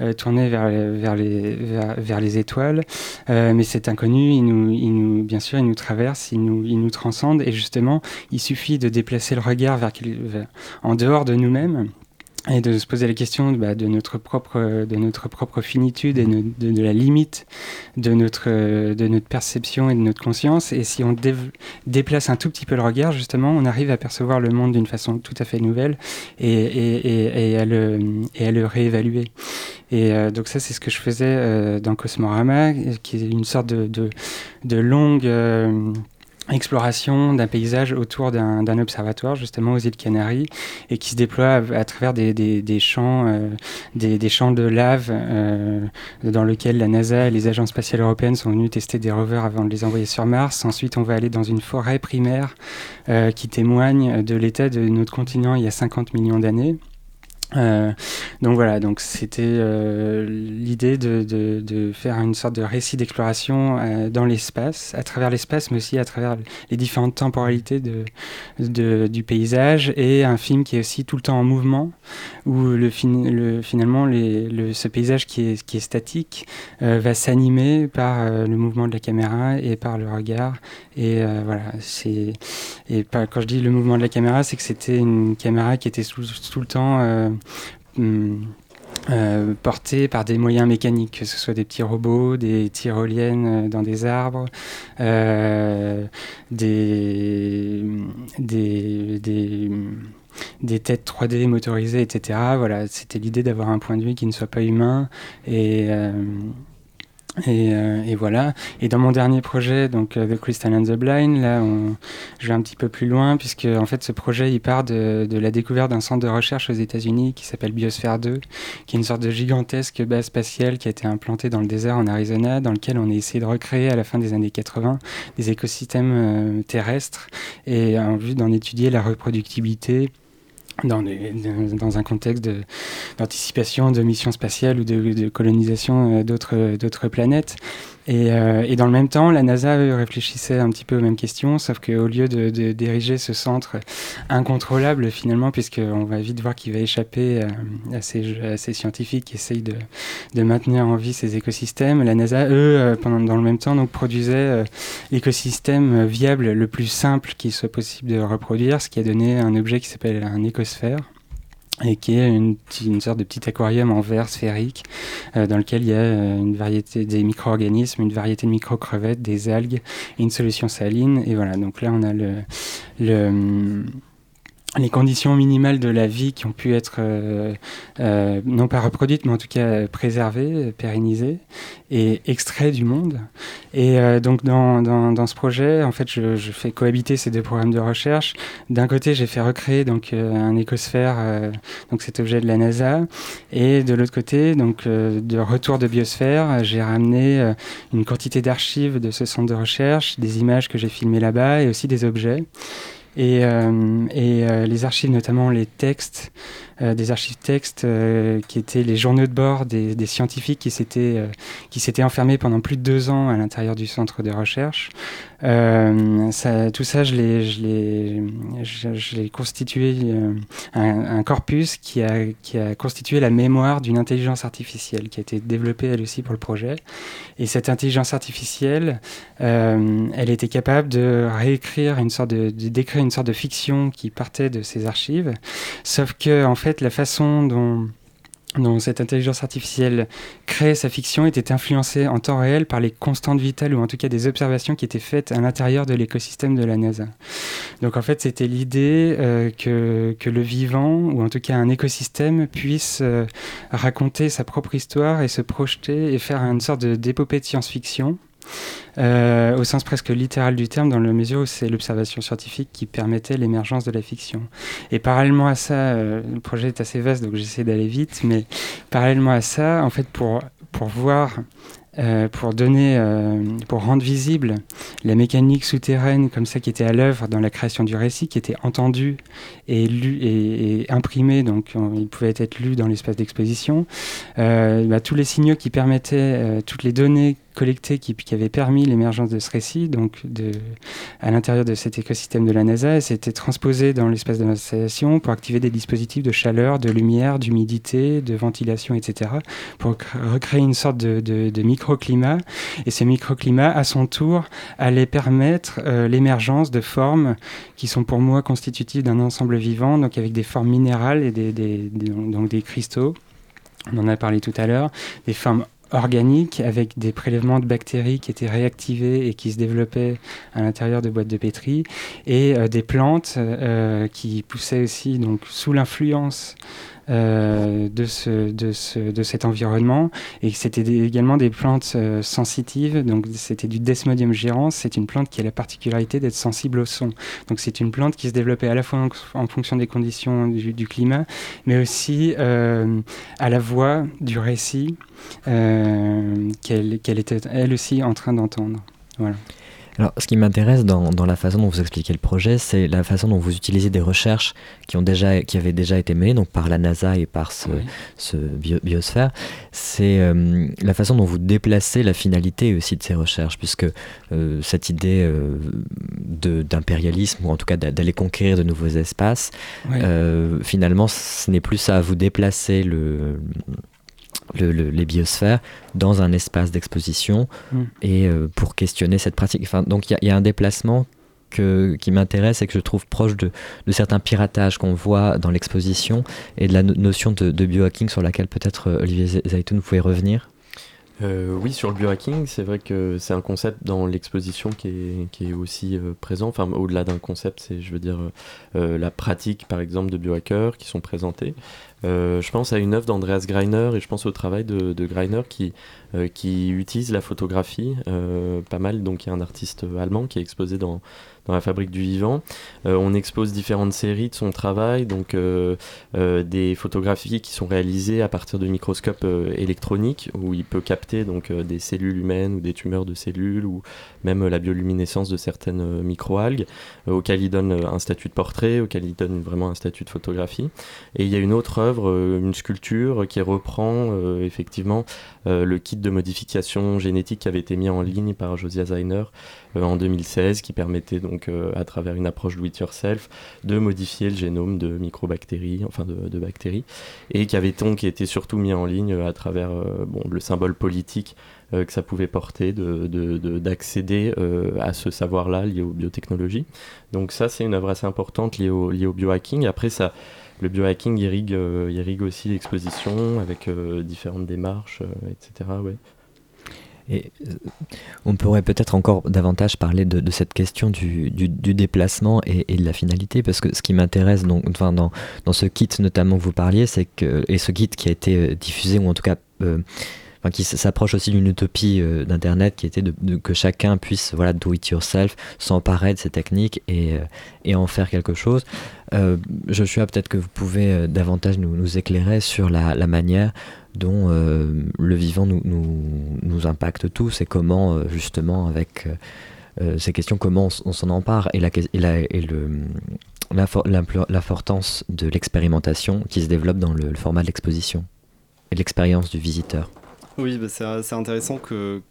euh, tourné vers, vers, les, vers, les étoiles. Euh, mais cet inconnu, il nous, il nous, bien sûr, il nous traverse, il nous, il nous transcende. Et justement, il suffit de déplacer le regard vers en dehors de nous-mêmes et de se poser la question bah, de, notre propre, de notre propre finitude et de, la limite de notre, de notre perception et de notre conscience. Et si on déplace un tout petit peu le regard, justement, on arrive à percevoir le monde d'une façon tout à fait nouvelle et, et, et, à, le, et à le réévaluer. Et euh, donc ça, c'est ce que je faisais euh, dans Cosmorama, qui est une sorte de, de, de longue... Euh, exploration d'un paysage autour d'un observatoire justement aux îles Canaries et qui se déploie à, travers des, des, des champs euh, des, des, champs de lave euh, dans lequel la NASA et les agences spatiales européennes sont venues tester des rovers avant de les envoyer sur Mars. Ensuite, on va aller dans une forêt primaire euh, qui témoigne de l'état de notre continent il y a 50 millions d'années. Euh, donc voilà, donc c'était euh, l'idée de, de, de, faire une sorte de récit d'exploration euh, dans l'espace, à travers l'espace, mais aussi à travers les différentes temporalités de, de, du paysage, et un film qui est aussi tout le temps en mouvement, où le, le finalement les, le, ce paysage qui est, qui est statique va s'animer par le mouvement de la caméra et par le regard. Et voilà, c'est et quand je dis le mouvement de la caméra, c'est que c'était une caméra qui était tout, tout le temps euh, portés par des moyens mécaniques, que ce soit des petits robots, des tyroliennes euh, dans des arbres, euh, des, des, des, des, têtes 3D motorisées, etc. Voilà, c'était l'idée d'avoir un point de vue qui ne soit pas humain et euh, et, voilà. Et dans mon dernier projet, donc euh, The Crystal and the Blind, là, on, je vais un petit peu plus loin puisque en fait, ce projet, il part de, de la découverte d'un centre de recherche aux États-Unis qui s'appelle Biosphère 2, qui est une sorte de gigantesque base spatiale qui a été implantée dans le désert en Arizona, dans lequel on a essayé de recréer à la fin des années 80 des écosystèmes euh, terrestres et en vue d'en étudier la reproductibilité dans, un contexte d'anticipation de, missions spatiales ou de, de colonisation euh, d'autres planètes. Et, euh, et, dans le même temps, la NASA réfléchissait un petit peu aux mêmes questions, sauf qu'au lieu de, de, diriger ce centre incontrôlable finalement, puisqu'on va vite voir qu'il va échapper à, à, ces, à, ces, scientifiques qui essayent de, de, maintenir en vie ces écosystèmes, la NASA, eux, euh, pendant, dans le même temps, donc, produisait l'écosystème viable le plus simple qu'il soit possible de reproduire, ce qui a donné un objet qui s'appelle un écosphère et qui est une, sorte de petit aquarium en verre sphérique euh, dans lequel il y a euh, une variété des micro-organismes, une variété de micro-crevettes, des algues et une solution saline. Et voilà, donc là on a le les conditions minimales de la vie qui ont pu être euh, euh, non pas reproduites mais en tout cas préservées, pérennisées et extraites du monde. Et euh, donc dans, dans, dans, ce projet, en fait, je, je, fais cohabiter ces deux programmes de recherche. D'un côté, j'ai fait recréer donc un écosphère, donc cet objet de la NASA, et de l'autre côté, donc de retour de biosphère, j'ai ramené une quantité d'archives de ce centre de recherche, des images que j'ai filmées là-bas et aussi des objets. Et, euh, et euh, les archives, notamment les textes, des archives textes qui étaient les journaux de bord des, scientifiques qui s'étaient qui s'étaient enfermés pendant plus de deux ans à l'intérieur du centre de recherche. Tout ça, je l'ai je l'ai je, l'ai constitué un, corpus qui a qui a constitué la mémoire d'une intelligence artificielle qui a été développée elle aussi pour le projet. Et cette intelligence artificielle, elle était capable de réécrire une sorte de, de d'écrire une sorte de fiction qui partait de ces archives, sauf que en fait la façon dont cette intelligence artificielle crée sa fiction était influencée en temps réel par les constantes vitales ou en tout cas des observations qui étaient faites à l'intérieur de l'écosystème de la NASA. Donc en fait c'était l'idée euh, que, que, le vivant ou en tout cas un écosystème puisse euh, raconter sa propre histoire et se projeter et faire une sorte d'épopée de science-fiction euh, au sens presque littéral du terme, dans la mesure où c'est l'observation scientifique qui permettait l'émergence de la fiction. Et parallèlement à ça, euh, le projet est assez vaste, donc j'essaie d'aller vite, mais parallèlement à ça, en fait, pour, pour voir euh, pour donner, pour rendre visible la mécanique souterraine comme ça qui était à l'œuvre dans la création du récit, qui était entendu et lu et, et imprimé, donc il pouvait être lu dans l'espace d'exposition. Bah, tous les signaux qui permettaient, toutes les données collectées qui, qui avaient permis l'émergence de ce récit, donc à l'intérieur de cet écosystème de la NASA, c'était transposé dans l'espace de l'installation pour activer des dispositifs de chaleur, de lumière, d'humidité, de ventilation, etc., pour recréer une sorte de, microclimat. Et ce microclimat, à son tour, allait permettre euh, l'émergence de formes qui sont pour moi constitutives d'un ensemble vivant, donc avec des formes minérales et des donc des cristaux. On en a parlé tout à l'heure, des formes organiques avec des prélèvements de bactéries qui étaient réactivés et qui se développaient à l'intérieur de boîtes de pétri et euh, des plantes euh, qui poussaient aussi donc sous l'influence euh, de, ce, de, ce, de cet environnement. Et c'était également des plantes euh, sensitives. Donc c'était du Desmodium gérans c'est une plante qui a la particularité d'être sensible au son. Donc c'est une plante qui se développait à la fois en, fonction des conditions du, climat mais aussi euh, à la voix du récit qu'elle qu était elle aussi en train d'entendre. Voilà Alors, ce qui m'intéresse dans, dans, la façon dont vous expliquez le projet, c'est la façon dont vous utilisez des recherches qui, ont déjà, qui avaient déjà été menées, donc par la NASA et par ce, oui. ce bio, biosphère. C'est euh, la façon dont vous déplacez la finalité aussi de ces recherches, puisque euh, cette idée euh, d'impérialisme, ou en tout cas d'aller conquérir de nouveaux espaces, oui. Euh, finalement, ce n'est plus ça, vous déplacer le le, le, les biosphères dans un espace d'exposition mm. et euh, pour questionner cette pratique. Enfin, donc il y, y, a un déplacement que, qui m'intéresse et que je trouve proche de, de certains piratages qu'on voit dans l'exposition et de la no notion de, de biohacking sur laquelle peut-être euh, Olivier Zaitoun pouvait revenir. Euh, oui, sur le biohacking, c'est vrai que c'est un concept dans l'exposition qui est, qui est aussi euh, présent. Enfin, au-delà d'un concept, c'est, je veux dire, euh, la pratique, par exemple, de biohackers qui sont présentés. Euh, je pense à une œuvre d'Andreas Greiner et je pense au travail de, de Greiner qui, euh, qui utilise la photographie euh, pas mal. Donc, il y a un artiste allemand qui est exposé dans, dans la fabrique du vivant. Euh, on expose différentes séries de son travail, donc des photographies qui sont réalisées à partir de microscopes électroniques où il peut capter donc des cellules humaines ou des tumeurs de cellules ou même la bioluminescence de certaines microalgues auxquelles il donne un statut de portrait, auquel il donne vraiment un statut de photographie. Et il y a une autre œuvre, une sculpture qui reprend effectivement le kit de modification génétique qui avait été mis en ligne par Josiah Zeiner en 2016 qui permettait donc euh, à travers une approche do it yourself de modifier le génome de microbactéries enfin de, bactéries et qui avait donc été surtout mis en ligne à travers euh, le symbole politique euh, que ça pouvait porter d'accéder de, de, euh, à ce savoir là lié aux biotechnologies. Donc ça c'est une œuvre assez importante liée au, liée au biohacking. Après ça le biohacking irrigue, euh, irrigue aussi l'exposition avec euh, différentes démarches, euh, etc. Ouais. Et on pourrait peut-être encore davantage parler de, cette question du, déplacement et, de la finalité, parce que ce qui m'intéresse donc, enfin, dans, dans ce kit notamment que vous parliez, c'est que, et ce kit qui a été diffusé, ou en tout cas qui s'approche aussi d'une utopie euh, d'internet qui était de, que chacun puisse voilà do it yourself s'emparer de ces techniques et, euh, et, en faire quelque chose euh, Joshua peut-être que vous pouvez euh, davantage nous, éclairer sur la, manière dont le vivant nous, nous, nous, impacte tous et comment justement avec ces questions comment on, s'en empare et la, et la, et le l'importance de l'expérimentation qui se développe dans le, le format de l'exposition et l'expérience du visiteur. Oui, bah, c'est intéressant que,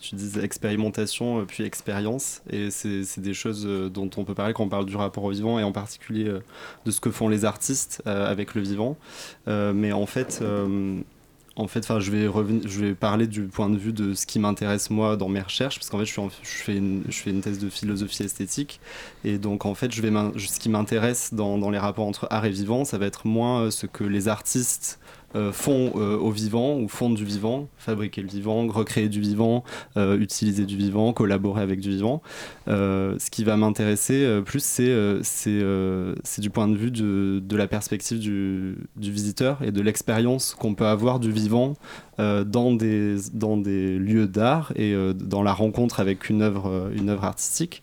tu dises expérimentation euh, puis expérience. Et c'est des choses euh, dont on peut parler quand on parle du rapport au vivant et en particulier euh, de ce que font les artistes avec le vivant. mais en fait, en fait je, vais je vais parler du point de vue de ce qui m'intéresse moi dans mes recherches, parce qu'en fait, je, fais une, thèse de philosophie esthétique. Et donc, en fait, ce qui m'intéresse dans les rapports entre art et vivant, ça va être moins ce que les artistes euh, font euh, au vivant ou font du vivant, fabriquer le vivant, recréer du vivant, euh, utiliser du vivant, collaborer avec du vivant. ce qui va m'intéresser plus, c'est c'est du point de vue de, de la perspective du, du, visiteur et de l'expérience qu'on peut avoir du vivant dans, des, dans des lieux d'art et dans la rencontre avec une œuvre, une œuvre artistique.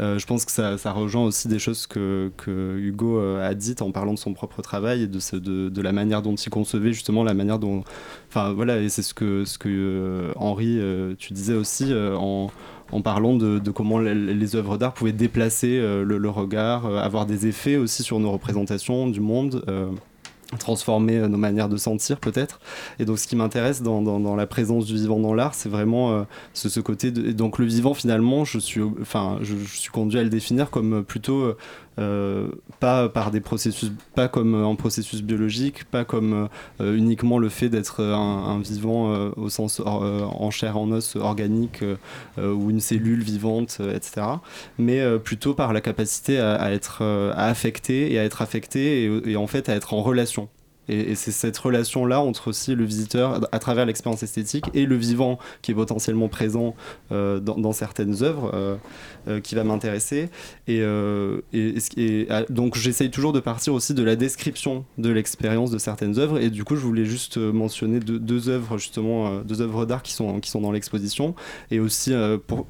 Euh, je pense que ça, rejoint aussi des choses que, Hugo euh, a dites en parlant de son propre travail et de, la manière dont il concevait justement la manière dont. Enfin voilà, et c'est ce que, euh, Henri, tu disais aussi en, parlant de, comment les, œuvres d'art pouvaient déplacer le, regard, avoir des effets aussi sur nos représentations du monde transformer euh, nos manières de sentir peut-être. Et donc ce qui m'intéresse dans, dans, la présence du vivant dans l'art, c'est vraiment euh, ce, côté de... donc le vivant finalement, je suis, enfin, je, je, suis conduit à le définir comme plutôt euh, pas par des processus, pas comme un processus biologique, pas comme euh, uniquement le fait d'être un, vivant euh, au sens en chair, en os, organique ou une cellule vivante, etc. Mais plutôt par la capacité à, être à affecter et à être affecté et en fait à être en relation et, c'est cette relation-là entre aussi le visiteur à travers l'expérience esthétique et le vivant qui est potentiellement présent euh, dans, certaines œuvres euh, euh, qui va m'intéresser. Et, et, donc j'essaye toujours de partir aussi de la description de l'expérience de certaines œuvres. Et du coup, je voulais juste mentionner deux, deux œuvres justement, deux œuvres d'art qui sont, qui sont dans l'exposition et aussi pour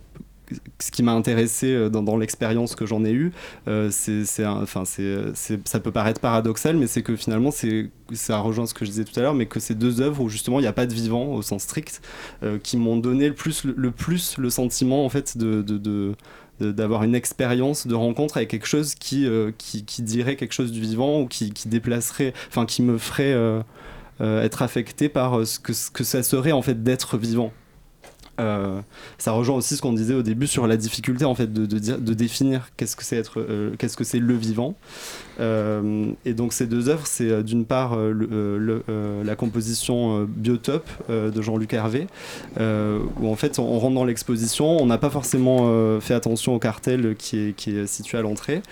ce qui m'a intéressé euh, dans, l'expérience que j'en ai eue, euh, c'est, ça peut paraître paradoxal, mais c'est que finalement, c'est, ça rejoint ce que je disais tout à l'heure, mais que ces deux œuvres où justement il n'y a pas de vivant au sens strict, euh, qui m'ont donné le plus le, plus le sentiment en fait de, de, d'avoir une expérience de rencontre avec quelque chose qui, qui, dirait quelque chose du vivant ou qui, qui me ferait être affecté par ce que, ce que ça serait en fait d'être vivant. Euh, ça rejoint aussi ce qu'on disait au début sur la difficulté en fait de, de, définir qu'est-ce que c'est être euh, qu'est-ce que c'est le vivant. Euh, et donc ces deux œuvres c'est d'une part le, la composition Biotope de Jean-Luc Hervé où en fait on, rentre dans l'exposition. On n'a pas forcément fait attention au cartel qui est, qui est situé à l'entrée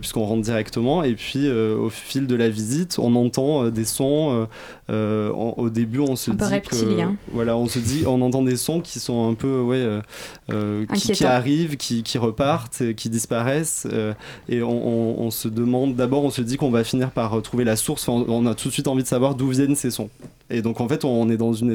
puisqu'on rentre directement. Et puis au fil de la visite on entend des sons au début on se dit que, voilà on se dit on entend des sons qui sont un peu ouais, euh, euh, qui, arrivent, qui, qui, repartent, qui disparaissent. Euh, et on, on, se demande, d'abord on se dit qu'on va finir par trouver la source, on, a tout de suite envie de savoir d'où viennent ces sons. Et donc en fait on, est dans une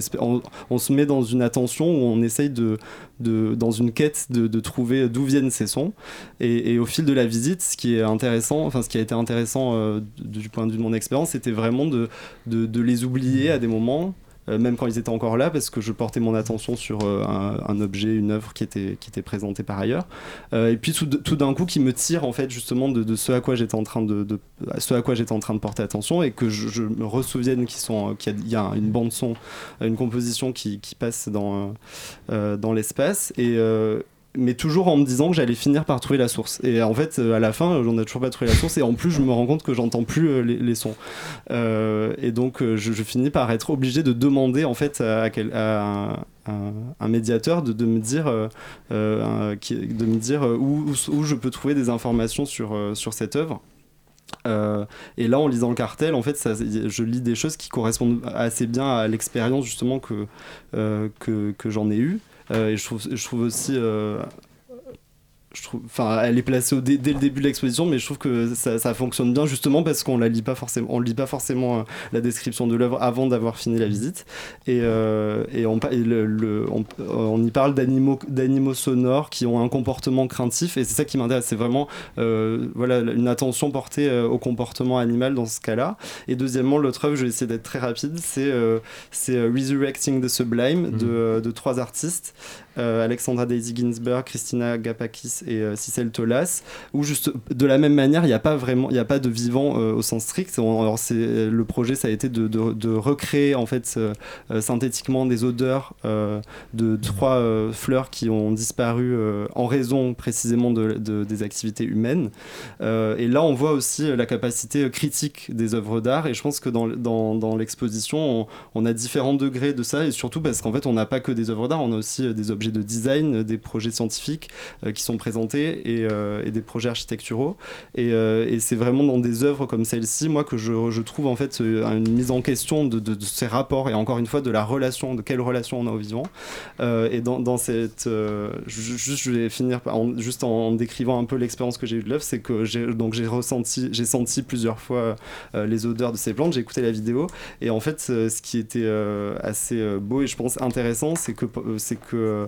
on, se met dans une attention où on essaye de, de dans une quête de, de trouver d'où viennent ces sons. Et, et, au fil de la visite, ce qui est intéressant, enfin ce qui a été intéressant du point de vue de mon expérience, c'était vraiment de, de, de les oublier à des moments euh, même quand ils étaient encore là, parce que je portais mon attention sur euh, un, objet, une œuvre qui était, présentée par ailleurs. Euh, et puis tout, d'un coup, qui me tire en fait justement de, ce à quoi j'étais en train de, ce à quoi j'étais en train de porter attention et que je, me ressouvienne qu'il y, a une bande son, une composition qui, qui passe dans, dans l'espace et mais toujours en me disant que j'allais finir par trouver la source. Et en fait, euh, à la fin, j'en ai toujours pas trouvé la source. Et en plus, je me rends compte que j'entends plus euh, les, sons. Euh, et donc, je, finis par être obligé de demander en fait à, un, médiateur de, me dire, de me dire où, où, je peux trouver des informations sur, sur cette œuvre. et là, en lisant le cartel, en fait, je lis des choses qui correspondent assez bien à l'expérience justement que, que, que j'en ai eue. Et je trouve, je trouve aussi je trouve, enfin, elle est placée dès, le début de l'exposition, mais je trouve que ça, fonctionne bien justement parce qu'on la lit pas forcément, on lit pas forcément euh, la description de l'œuvre avant d'avoir fini la visite, et, euh, et, on, le, on, y parle d'animaux, d'animaux sonores qui ont un comportement craintif, et c'est ça qui m'intéresse, c'est vraiment, euh, voilà, une attention portée au comportement animal dans ce cas-là. Et deuxièmement, l'autre œuvre, je vais essayer d'être très rapide, c'est c'est Resurrecting the Sublime de, de trois artistes. Euh, Alexandra Daisy Ginsberg, Christina Gapakis et euh, Cicel Tolas, où juste de la même manière, il n'y a pas vraiment, il a pas de vivant euh, au sens strict. Alors le projet, ça a été de, recréer en fait synthétiquement des odeurs de trois fleurs qui ont disparu en raison précisément de, des activités humaines. et là, on voit aussi la capacité critique des œuvres d'art. Et je pense que dans l'exposition, on, on, a différents degrés de ça, et surtout parce qu'en fait, on n'a pas que des œuvres d'art, on a aussi des objets de design, des projets scientifiques euh, qui sont présentés et, euh, des projets architecturaux. Euh, et, c'est vraiment dans des œuvres comme celle-ci, moi, que je, trouve en fait une mise en question de, ces rapports et encore une fois de la relation, de quelle relation on a au vivant. et dans, cette. juste, je vais finir en, juste en, décrivant un peu l'expérience que j'ai eue de l'œuvre, c'est que j'ai ressenti, j'ai senti plusieurs fois les odeurs de ces plantes, j'ai écouté la vidéo et en fait ce qui était assez beau et je pense intéressant, c'est que c'est que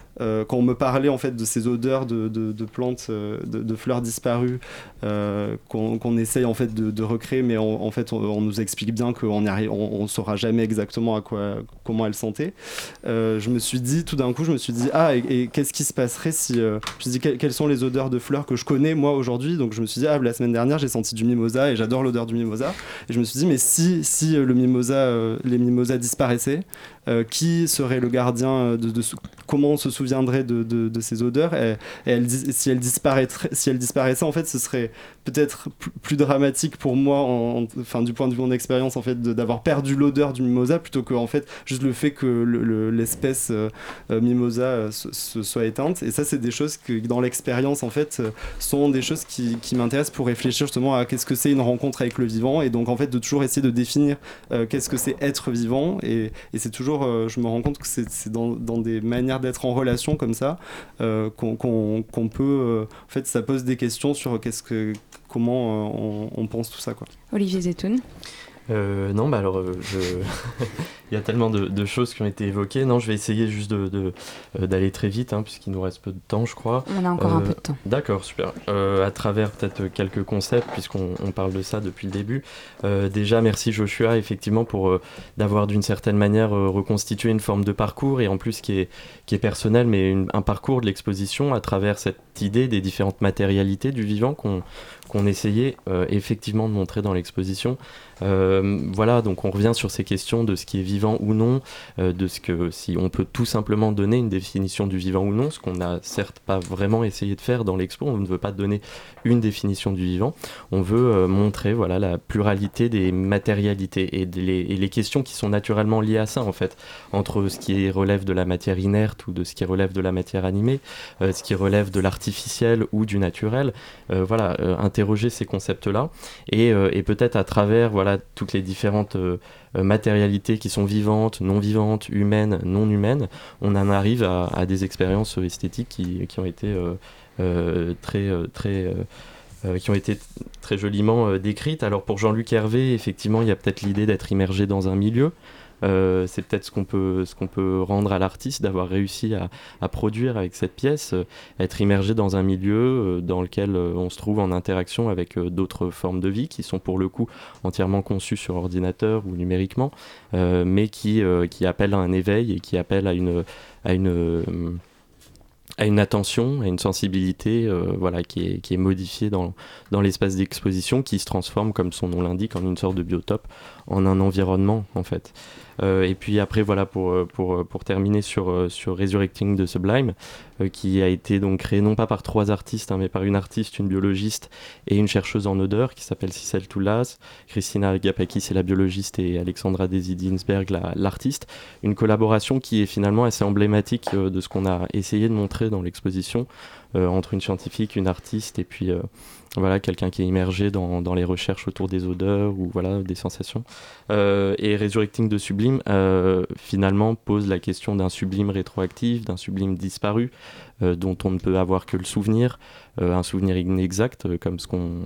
euh, quand on me parlait en fait de ces odeurs de, de, plantes, euh, de, fleurs disparues, euh, qu'on essaye en fait de, recréer, mais en fait on, nous explique bien qu'on on, saura jamais exactement à quoi, comment elles sentaient. je me suis dit, tout d'un coup, je me suis dit, ah, et, qu'est-ce qui se passerait si, je me suis quelles sont les odeurs de fleurs que je connais moi aujourd'hui? Donc je me suis dit, ah, la semaine dernière j'ai senti du mimosa et j'adore l'odeur du mimosa. Et je me suis dit, mais si, si le mimosa, les mimosas disparaissaient, qui serait le gardien de comment on se souviendrait de, de, ces odeurs et, elle, si, elle disparaîtrait, si elle disparaissait en fait ce serait peut-être plus dramatique pour moi en, enfin du point de vue de mon expérience en fait d'avoir perdu l'odeur du mimosa plutôt que en fait juste le fait que l'espèce euh, euh, mimosa euh, se, soit éteinte. Et ça c'est des choses que dans l'expérience en fait sont des choses qui, m'intéressent pour réfléchir justement à qu'est-ce que c'est une rencontre avec le vivant et donc en fait de toujours essayer de définir qu'est-ce que c'est être vivant. Et, et c'est toujours je me rends compte que c'est dans, dans des manières d'être en relation comme ça, euh, qu'on peut. Euh, en fait, ça pose des questions sur qu'est-ce que, comment euh, on, on, pense tout ça. Quoi. Olivier Zetoun euh, non, bah alors, euh, je... il y a tellement de, choses qui ont été évoquées. Non, je vais essayer juste d'aller de, euh, d'aller très vite, hein, puisqu'il nous reste peu de temps, je crois. On a encore un peu de temps. D'accord, super. à travers peut-être quelques concepts, puisqu'on parle de ça depuis le début. déjà, merci Joshua, effectivement, pour d'avoir d'une certaine manière reconstitué une forme de parcours, et en plus qui est, qui est personnel, mais un parcours de l'exposition à travers cette idée des différentes matérialités du vivant qu'on qu'on essayait effectivement de montrer dans l'exposition. Euh, voilà, donc on revient sur ces questions de ce qui est vivant ou non, euh, de ce que si on peut tout simplement donner une définition du vivant ou non, ce qu'on n'a certes pas vraiment essayé de faire dans l'expo, on ne veut pas donner une définition du vivant, on veut euh, montrer voilà la pluralité des matérialités et, les, questions qui sont naturellement liées à ça en fait, entre ce qui relève de la matière inerte ou de ce qui relève de la matière animée, ce qui relève de l'artificiel ou du naturel, voilà, ces concepts-là et, et peut-être à travers voilà toutes les différentes euh, euh, matérialités qui sont vivantes, non vivantes, humaines, non humaines, on en arrive à, des expériences esthétiques qui, euh, qui ont été très joliment décrites. Alors pour Jean-Luc Hervé, effectivement, il y a peut-être l'idée d'être immergé dans un milieu. Euh, c'est peut-être ce qu'on peut, ce qu'on peut rendre à l'artiste d'avoir réussi à, produire avec cette pièce, euh, être immergé dans un milieu euh, dans lequel on se trouve en interaction avec d'autres formes de vie qui sont pour le coup entièrement conçues sur ordinateur ou numériquement, mais qui, qui appellent à un éveil et qui appellent à une, à une à une attention, à une sensibilité voilà, qui, est, qui est modifiée dans, dans l'espace d'exposition, qui se transforme, comme son nom l'indique, en une sorte de biotope, en un environnement en fait. Euh, et puis après, voilà, pour, euh, pour, euh, pour terminer sur, sur Resurrecting de Sublime, qui a été donc créé non pas par trois artistes, hein, mais par une artiste, une biologiste et une chercheuse en odeur qui s'appelle Cicel Toulas, Christina Gapakis c'est la biologiste et Alexandra Desidinsberg l'artiste. Une collaboration qui est finalement assez emblématique de ce qu'on a essayé de montrer dans l'exposition, entre une scientifique, une artiste et puis voilà quelqu'un qui est immergé dans, dans, les recherches autour des odeurs ou voilà des sensations. Euh, et Resurrecting de Sublime euh, finalement pose la question d'un sublime rétroactif d'un sublime disparu euh, dont on ne peut avoir que le souvenir un souvenir inexact comme ce qu'on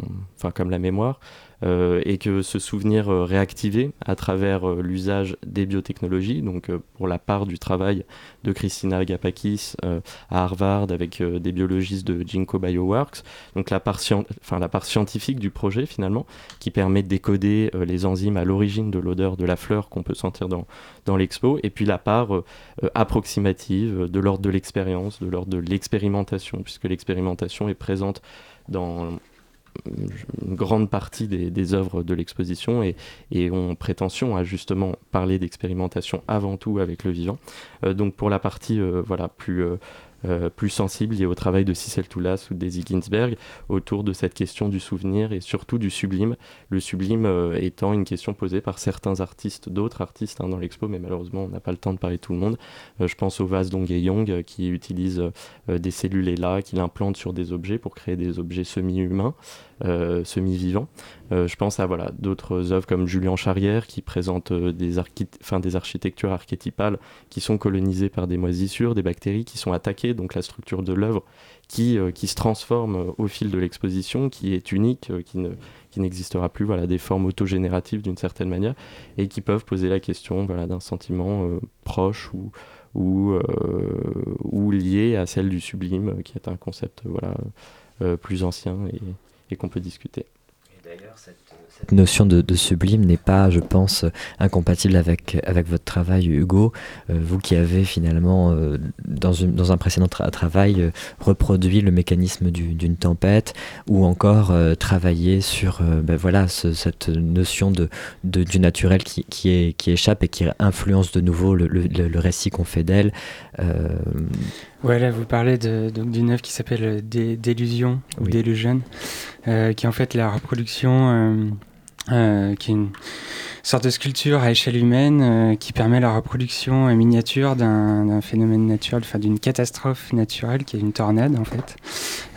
comme la mémoire et que ce souvenir euh, réactivé à travers euh, l'usage des biotechnologies, donc pour la part du travail de Christina Agapakis à Harvard avec des biologistes de Ginkgo Bioworks, donc la part, scientifique du projet finalement, qui permet de décoder les enzymes à l'origine de l'odeur de la fleur qu'on peut sentir dans l'expo, et puis la part approximative de l'ordre de l'expérience, de l'ordre de l'expérimentation, puisque l'expérimentation est présente dans une grande partie des, œuvres de l'exposition et, et, ont prétention à justement parler d'expérimentation avant tout avec le vivant. Euh, donc pour la partie euh, voilà, plus, euh, plus sensible lié au travail de Cicel Toulas ou Daisy Ginsberg autour de cette question du souvenir et surtout du sublime. Le sublime euh, étant une question posée par certains artistes, d'autres artistes hein, dans l'expo, mais malheureusement on n'a pas le temps de parler tout le monde. Euh, je pense au vase Young qui utilise des cellules là, qu'il implante sur des objets pour créer des objets semi-humains. Semi-vivants. je pense à voilà, d'autres œuvres comme Julien Charrière qui présente des, des architectures archétypales qui sont colonisées par des moisissures, des bactéries qui sont attaquées donc la structure de l'œuvre qui, euh, qui se transforme euh, au fil de l'exposition, qui est unique, euh, qui qui n'existera plus, voilà, des formes autogénératives d'une certaine manière, et qui peuvent poser la question voilà, d'un sentiment proche ou, ou, ou lié à celle du sublime, qui est un concept voilà, plus ancien et, et qu'on peut discuter. Et d'ailleurs, cette cette notion de, sublime n'est pas, je pense, incompatible avec, avec votre travail, Hugo. Euh, vous qui avez finalement, euh, dans, une, dans, un précédent travail, euh, reproduit le mécanisme d'une tempête, ou encore travaillé sur ben voilà, cette notion de, de, du naturel qui, qui, est, qui échappe et qui influence de nouveau le, le, récit qu'on fait d'elle. Ouais, là, vous parlez d'une œuvre qui s'appelle Délusion, ou Délusion, qui est en fait la reproduction euh, qui est une sorte de sculpture à échelle humaine euh, qui permet la reproduction miniature d'un phénomène naturel, enfin d'une catastrophe naturelle qui est une tornade en fait.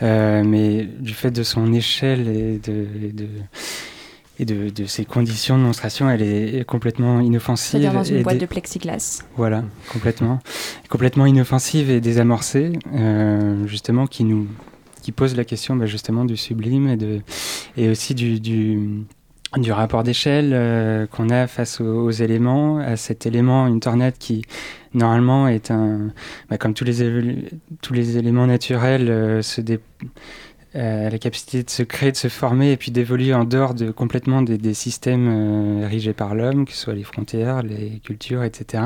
Euh, mais du fait de son échelle et de, et de, de, ses conditions de monstration, elle est complètement inoffensive. C'est-à-dire dans une boîte de plexiglas. Voilà, complètement. complètement inoffensive et désamorcée, justement, qui nous pose la question bah, justement du sublime et, aussi du, rapport d'échelle euh, qu'on a face aux, éléments, à cet élément, une tornade qui normalement est un, bah, comme tous les, éléments naturels, euh, euh, la capacité de se créer, de se former et puis d'évoluer en dehors de complètement des, systèmes érigés par l'homme, que ce soit les frontières, les cultures, etc.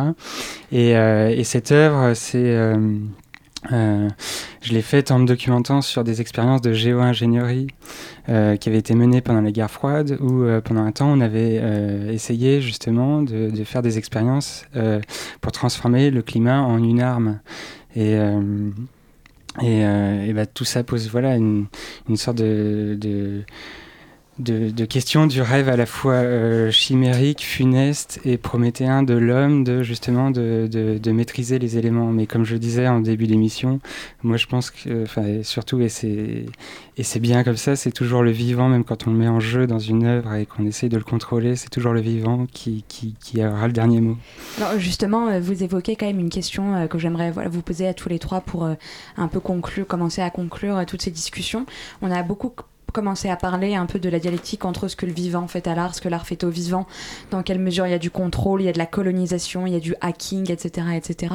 Et, et cette œuvre, c'est euh, je l'ai faite en me documentant sur des expériences de géo-ingénierie euh, qui avaient été menées pendant la guerre froide, où euh, pendant un temps on avait essayé justement de, faire des expériences pour transformer le climat en une arme. Et, et, et bah, tout ça pose voilà, une, une sorte de de, questions du rêve à la fois euh, chimérique, funeste et prométhéen de l'homme, de justement de, de, maîtriser les éléments. Mais comme je disais en début d'émission, moi je pense que, enfin surtout, et c'est et c'est bien comme ça, c'est toujours le vivant, même quand on le met en jeu dans une œuvre et qu'on essaye de le contrôler, c'est toujours le vivant qui, qui, qui, aura le dernier mot. Justement, euh, vous évoquez quand même une question euh, que j'aimerais voilà, vous poser à tous les trois pour un peu conclure, commencer à conclure toutes ces discussions. On a beaucoup commencer à parler un peu de la dialectique entre ce que le vivant fait à l'art, ce que l'art fait au vivant, dans quelle mesure il y a du contrôle, il y a de la colonisation, il y a du hacking, etc. etc.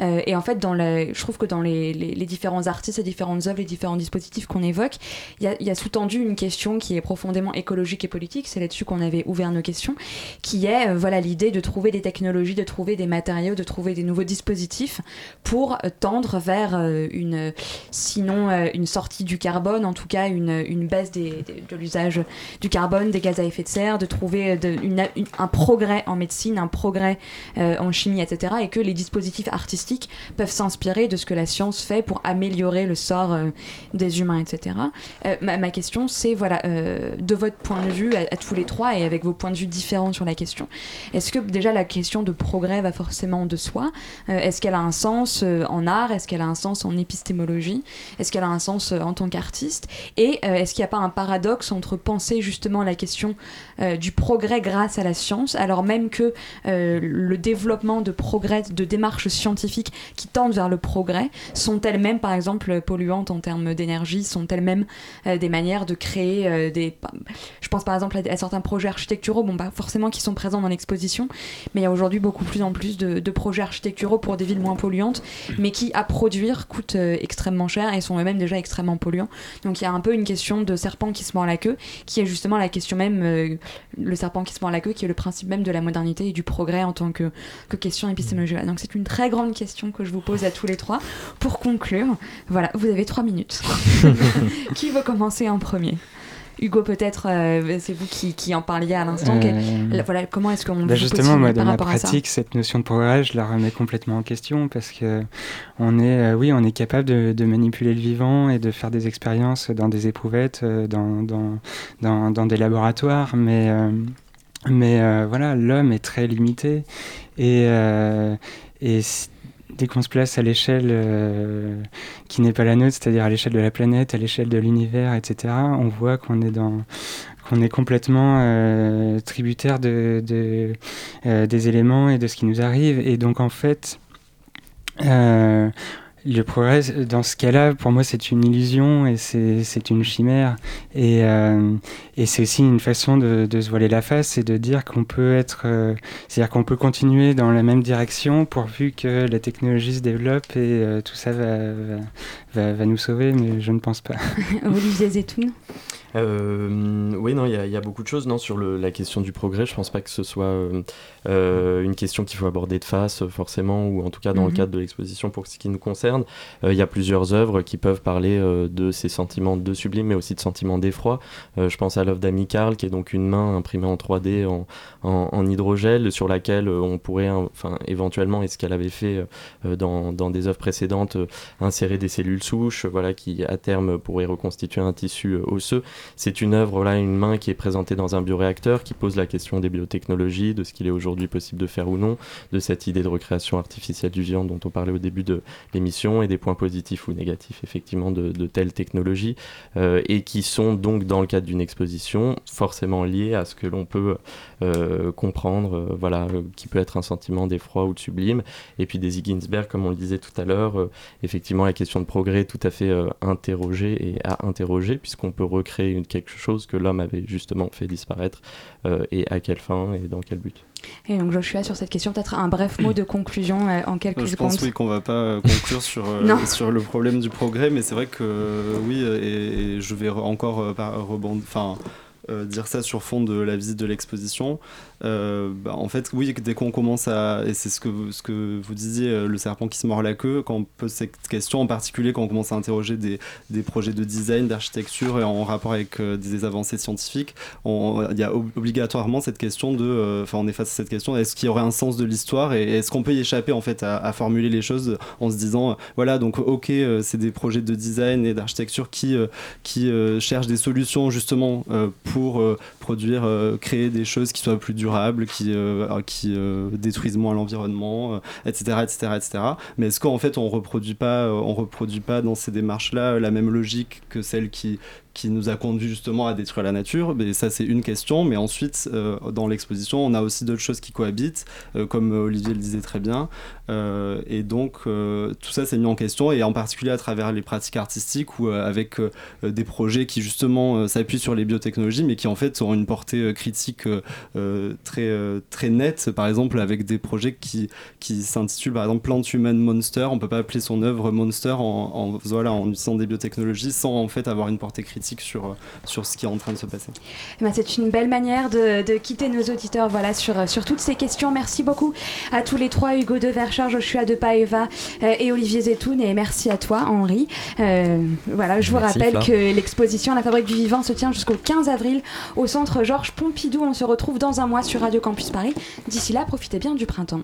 Euh, et en fait, dans je trouve que dans les, les, différents artistes, les différentes œuvres, les différents dispositifs qu'on évoque, il y a, sous-tendu une question qui est profondément écologique et politique, c'est là-dessus qu'on avait ouvert nos questions, qui est euh, voilà l'idée de trouver des technologies, de trouver des matériaux, de trouver des nouveaux dispositifs pour euh, tendre vers une, sinon une sortie du carbone, en tout cas une, une de l'usage du carbone, des gaz à effet de serre, de trouver un progrès en médecine, un progrès en chimie, etc. Et que les dispositifs artistiques peuvent s'inspirer de ce que la science fait pour améliorer le sort des humains, etc. Ma, ma, question, c'est voilà, de votre point de vue à, tous les trois et avec vos points de vue différents sur la question, est-ce que déjà la question de progrès va forcément de soi? Est-ce qu'elle a un sens en art? Est-ce qu'elle a un sens en épistémologie? Est-ce qu'elle a un sens en tant qu'artiste? Et est-ce qu'il n'y a pas un paradoxe entre penser justement la question du progrès grâce à la science, alors même que le développement de progrès, de démarches scientifiques qui tendent vers le progrès, sont elles-mêmes par exemple polluantes en termes d'énergie, sont elles-mêmes des manières de créer des... Je pense par exemple à, certains projets architecturaux, bon bah forcément qui sont présents dans l'exposition, mais il y a aujourd'hui beaucoup plus en plus de, de, projets architecturaux pour des villes moins polluantes, mais qui à produire coûtent extrêmement cher et sont eux-mêmes déjà extrêmement polluants. Donc il y a un peu une question de serpent qui se mord la queue, qui est justement la question même, euh, le serpent qui se mord la queue, qui est le principe même de la modernité et du progrès en tant que, que question épistémologique. Donc c'est une très grande question que je vous pose à tous les trois. Pour conclure, voilà, vous avez trois minutes. qui veut commencer en premier? Hugo, peut-être, euh, c'est vous qui, qui, en parliez à l'instant. Euh... Voilà, comment est-ce qu'on bah Justement, moi, dans ma pratique, cette notion de progrès, je la remets complètement en question parce que on est, euh, oui, on est capable de, de, manipuler le vivant et de faire des expériences dans des éprouvettes, dans, dans, dans, dans des laboratoires, mais mais voilà, l'homme est très limité et, et dès qu'on se place à l'échelle euh, qui n'est pas la nôtre, c'est-à-dire à, l'échelle de la planète, à l'échelle de l'univers, etc., on voit qu'on est dans qu'on est complètement euh, tributaire de, euh, des éléments et de ce qui nous arrive. Et donc en fait, le progrès, dans ce cas-là, pour moi, c'est une illusion et c'est une chimère. Et, euh, et c'est aussi une façon de, se voiler la face et de dire qu'on peut être. Euh, C'est-à-dire qu'on peut continuer dans la même direction pourvu que la technologie se développe et euh, tout ça va, va, nous sauver, mais je ne pense pas. Olivier Zetoun euh, oui, non, il y, y, a beaucoup de choses non, sur le, la question du progrès. Je pense pas que ce soit euh, euh une question qu'il faut aborder de face, forcément, ou en tout cas dans le mhm. cadre de l'exposition pour ce qui nous concerne. Euh, il y a plusieurs œuvres qui peuvent parler euh, de ces sentiments de sublime, mais aussi de sentiments d'effroi. je pense à l'œuvre d'Amy Carl, qui est donc une main imprimée en 3D en, en, en hydrogel, sur laquelle on pourrait, enfin, éventuellement, et ce qu'elle avait fait dans, dans, des œuvres précédentes, insérer des cellules souches, voilà, qui à terme pourraient reconstituer un tissu osseux. C'est une œuvre, là, une main qui est présentée dans un bioréacteur, qui pose la question des biotechnologies, de ce qu'il est aujourd'hui possible de faire ou non, de cette idée de recréation artificielle du vivant dont on parlait au début de l'émission, et des points positifs ou négatifs, effectivement, de, de telles technologies, euh, et qui sont donc, dans le cadre d'une exposition, forcément liées à ce que l'on peut euh, comprendre, euh, voilà, qui peut être un sentiment d'effroi ou de sublime. Et puis des Ginsberg, comme on le disait tout à l'heure, effectivement, la question de progrès tout à fait interrogée et à interroger, puisqu'on peut recréer une, quelque chose que l'homme avait justement fait disparaître, et à quelle fin et dans quel but? Et donc Joshua, sur cette question, peut-être un bref mot de conclusion euh, en quelques secondes. Je pense oui qu'on va pas conclure sur, euh, sur le problème du progrès, mais c'est vrai que oui, et, et, je vais encore euh, rebondir, enfin euh, dire ça sur fond de la visite de l'exposition. Euh, bah, en fait, oui, dès qu'on commence à. Et c'est ce que, ce que vous disiez, euh, le serpent qui se mord la queue, quand on pose cette question, en particulier quand on commence à interroger des, des projets de design, d'architecture en rapport avec des avancées scientifiques, il y a obligatoirement cette question de. Enfin, on est face à cette question est-ce qu'il y aurait un sens de l'histoire et est-ce qu'on peut y échapper en fait à, à, formuler les choses en se disant voilà, donc ok, c'est des projets de design et d'architecture qui, qui cherchent des solutions justement pour pour euh, produire, euh, créer des choses qui soient plus durables, qui, euh, détruisent moins l'environnement, etc., etc., etc. Mais est-ce qu'en fait on reproduit pas, reproduit pas dans ces démarches-là la même logique que celle qui qui nous a conduit justement à détruire la nature mais Ça, c'est une question. Mais ensuite, euh, dans l'exposition, on a aussi d'autres choses qui cohabitent, euh, comme Olivier le disait très bien. Euh, et donc, tout ça s'est mis en question, et en particulier à travers les pratiques artistiques ou avec des projets qui justement s'appuient sur les biotechnologies, mais qui en fait ont une portée critique très, très nette. Par exemple, avec des projets qui, qui s'intitulent par exemple Plant Human Monster. On peut pas appeler son œuvre Monster en, en, voilà, en utilisant des biotechnologies sans en fait avoir une portée critique critique sur, sur ce qui est en train de se passer. Eh ben, c'est une belle manière de, de, quitter nos auditeurs voilà, sur, sur toutes ces questions. Merci beaucoup à tous les trois, Hugo de Verchard, Joshua de Paeva euh, et Olivier Zetoun. Et merci à toi, Henri. Euh, voilà, je vous Merci, rappelle que l'exposition La Fabrique du Vivant se tient jusqu'au 15 avril au centre Georges Pompidou. On se retrouve dans un mois sur Radio Campus Paris. D'ici là, profitez bien du printemps.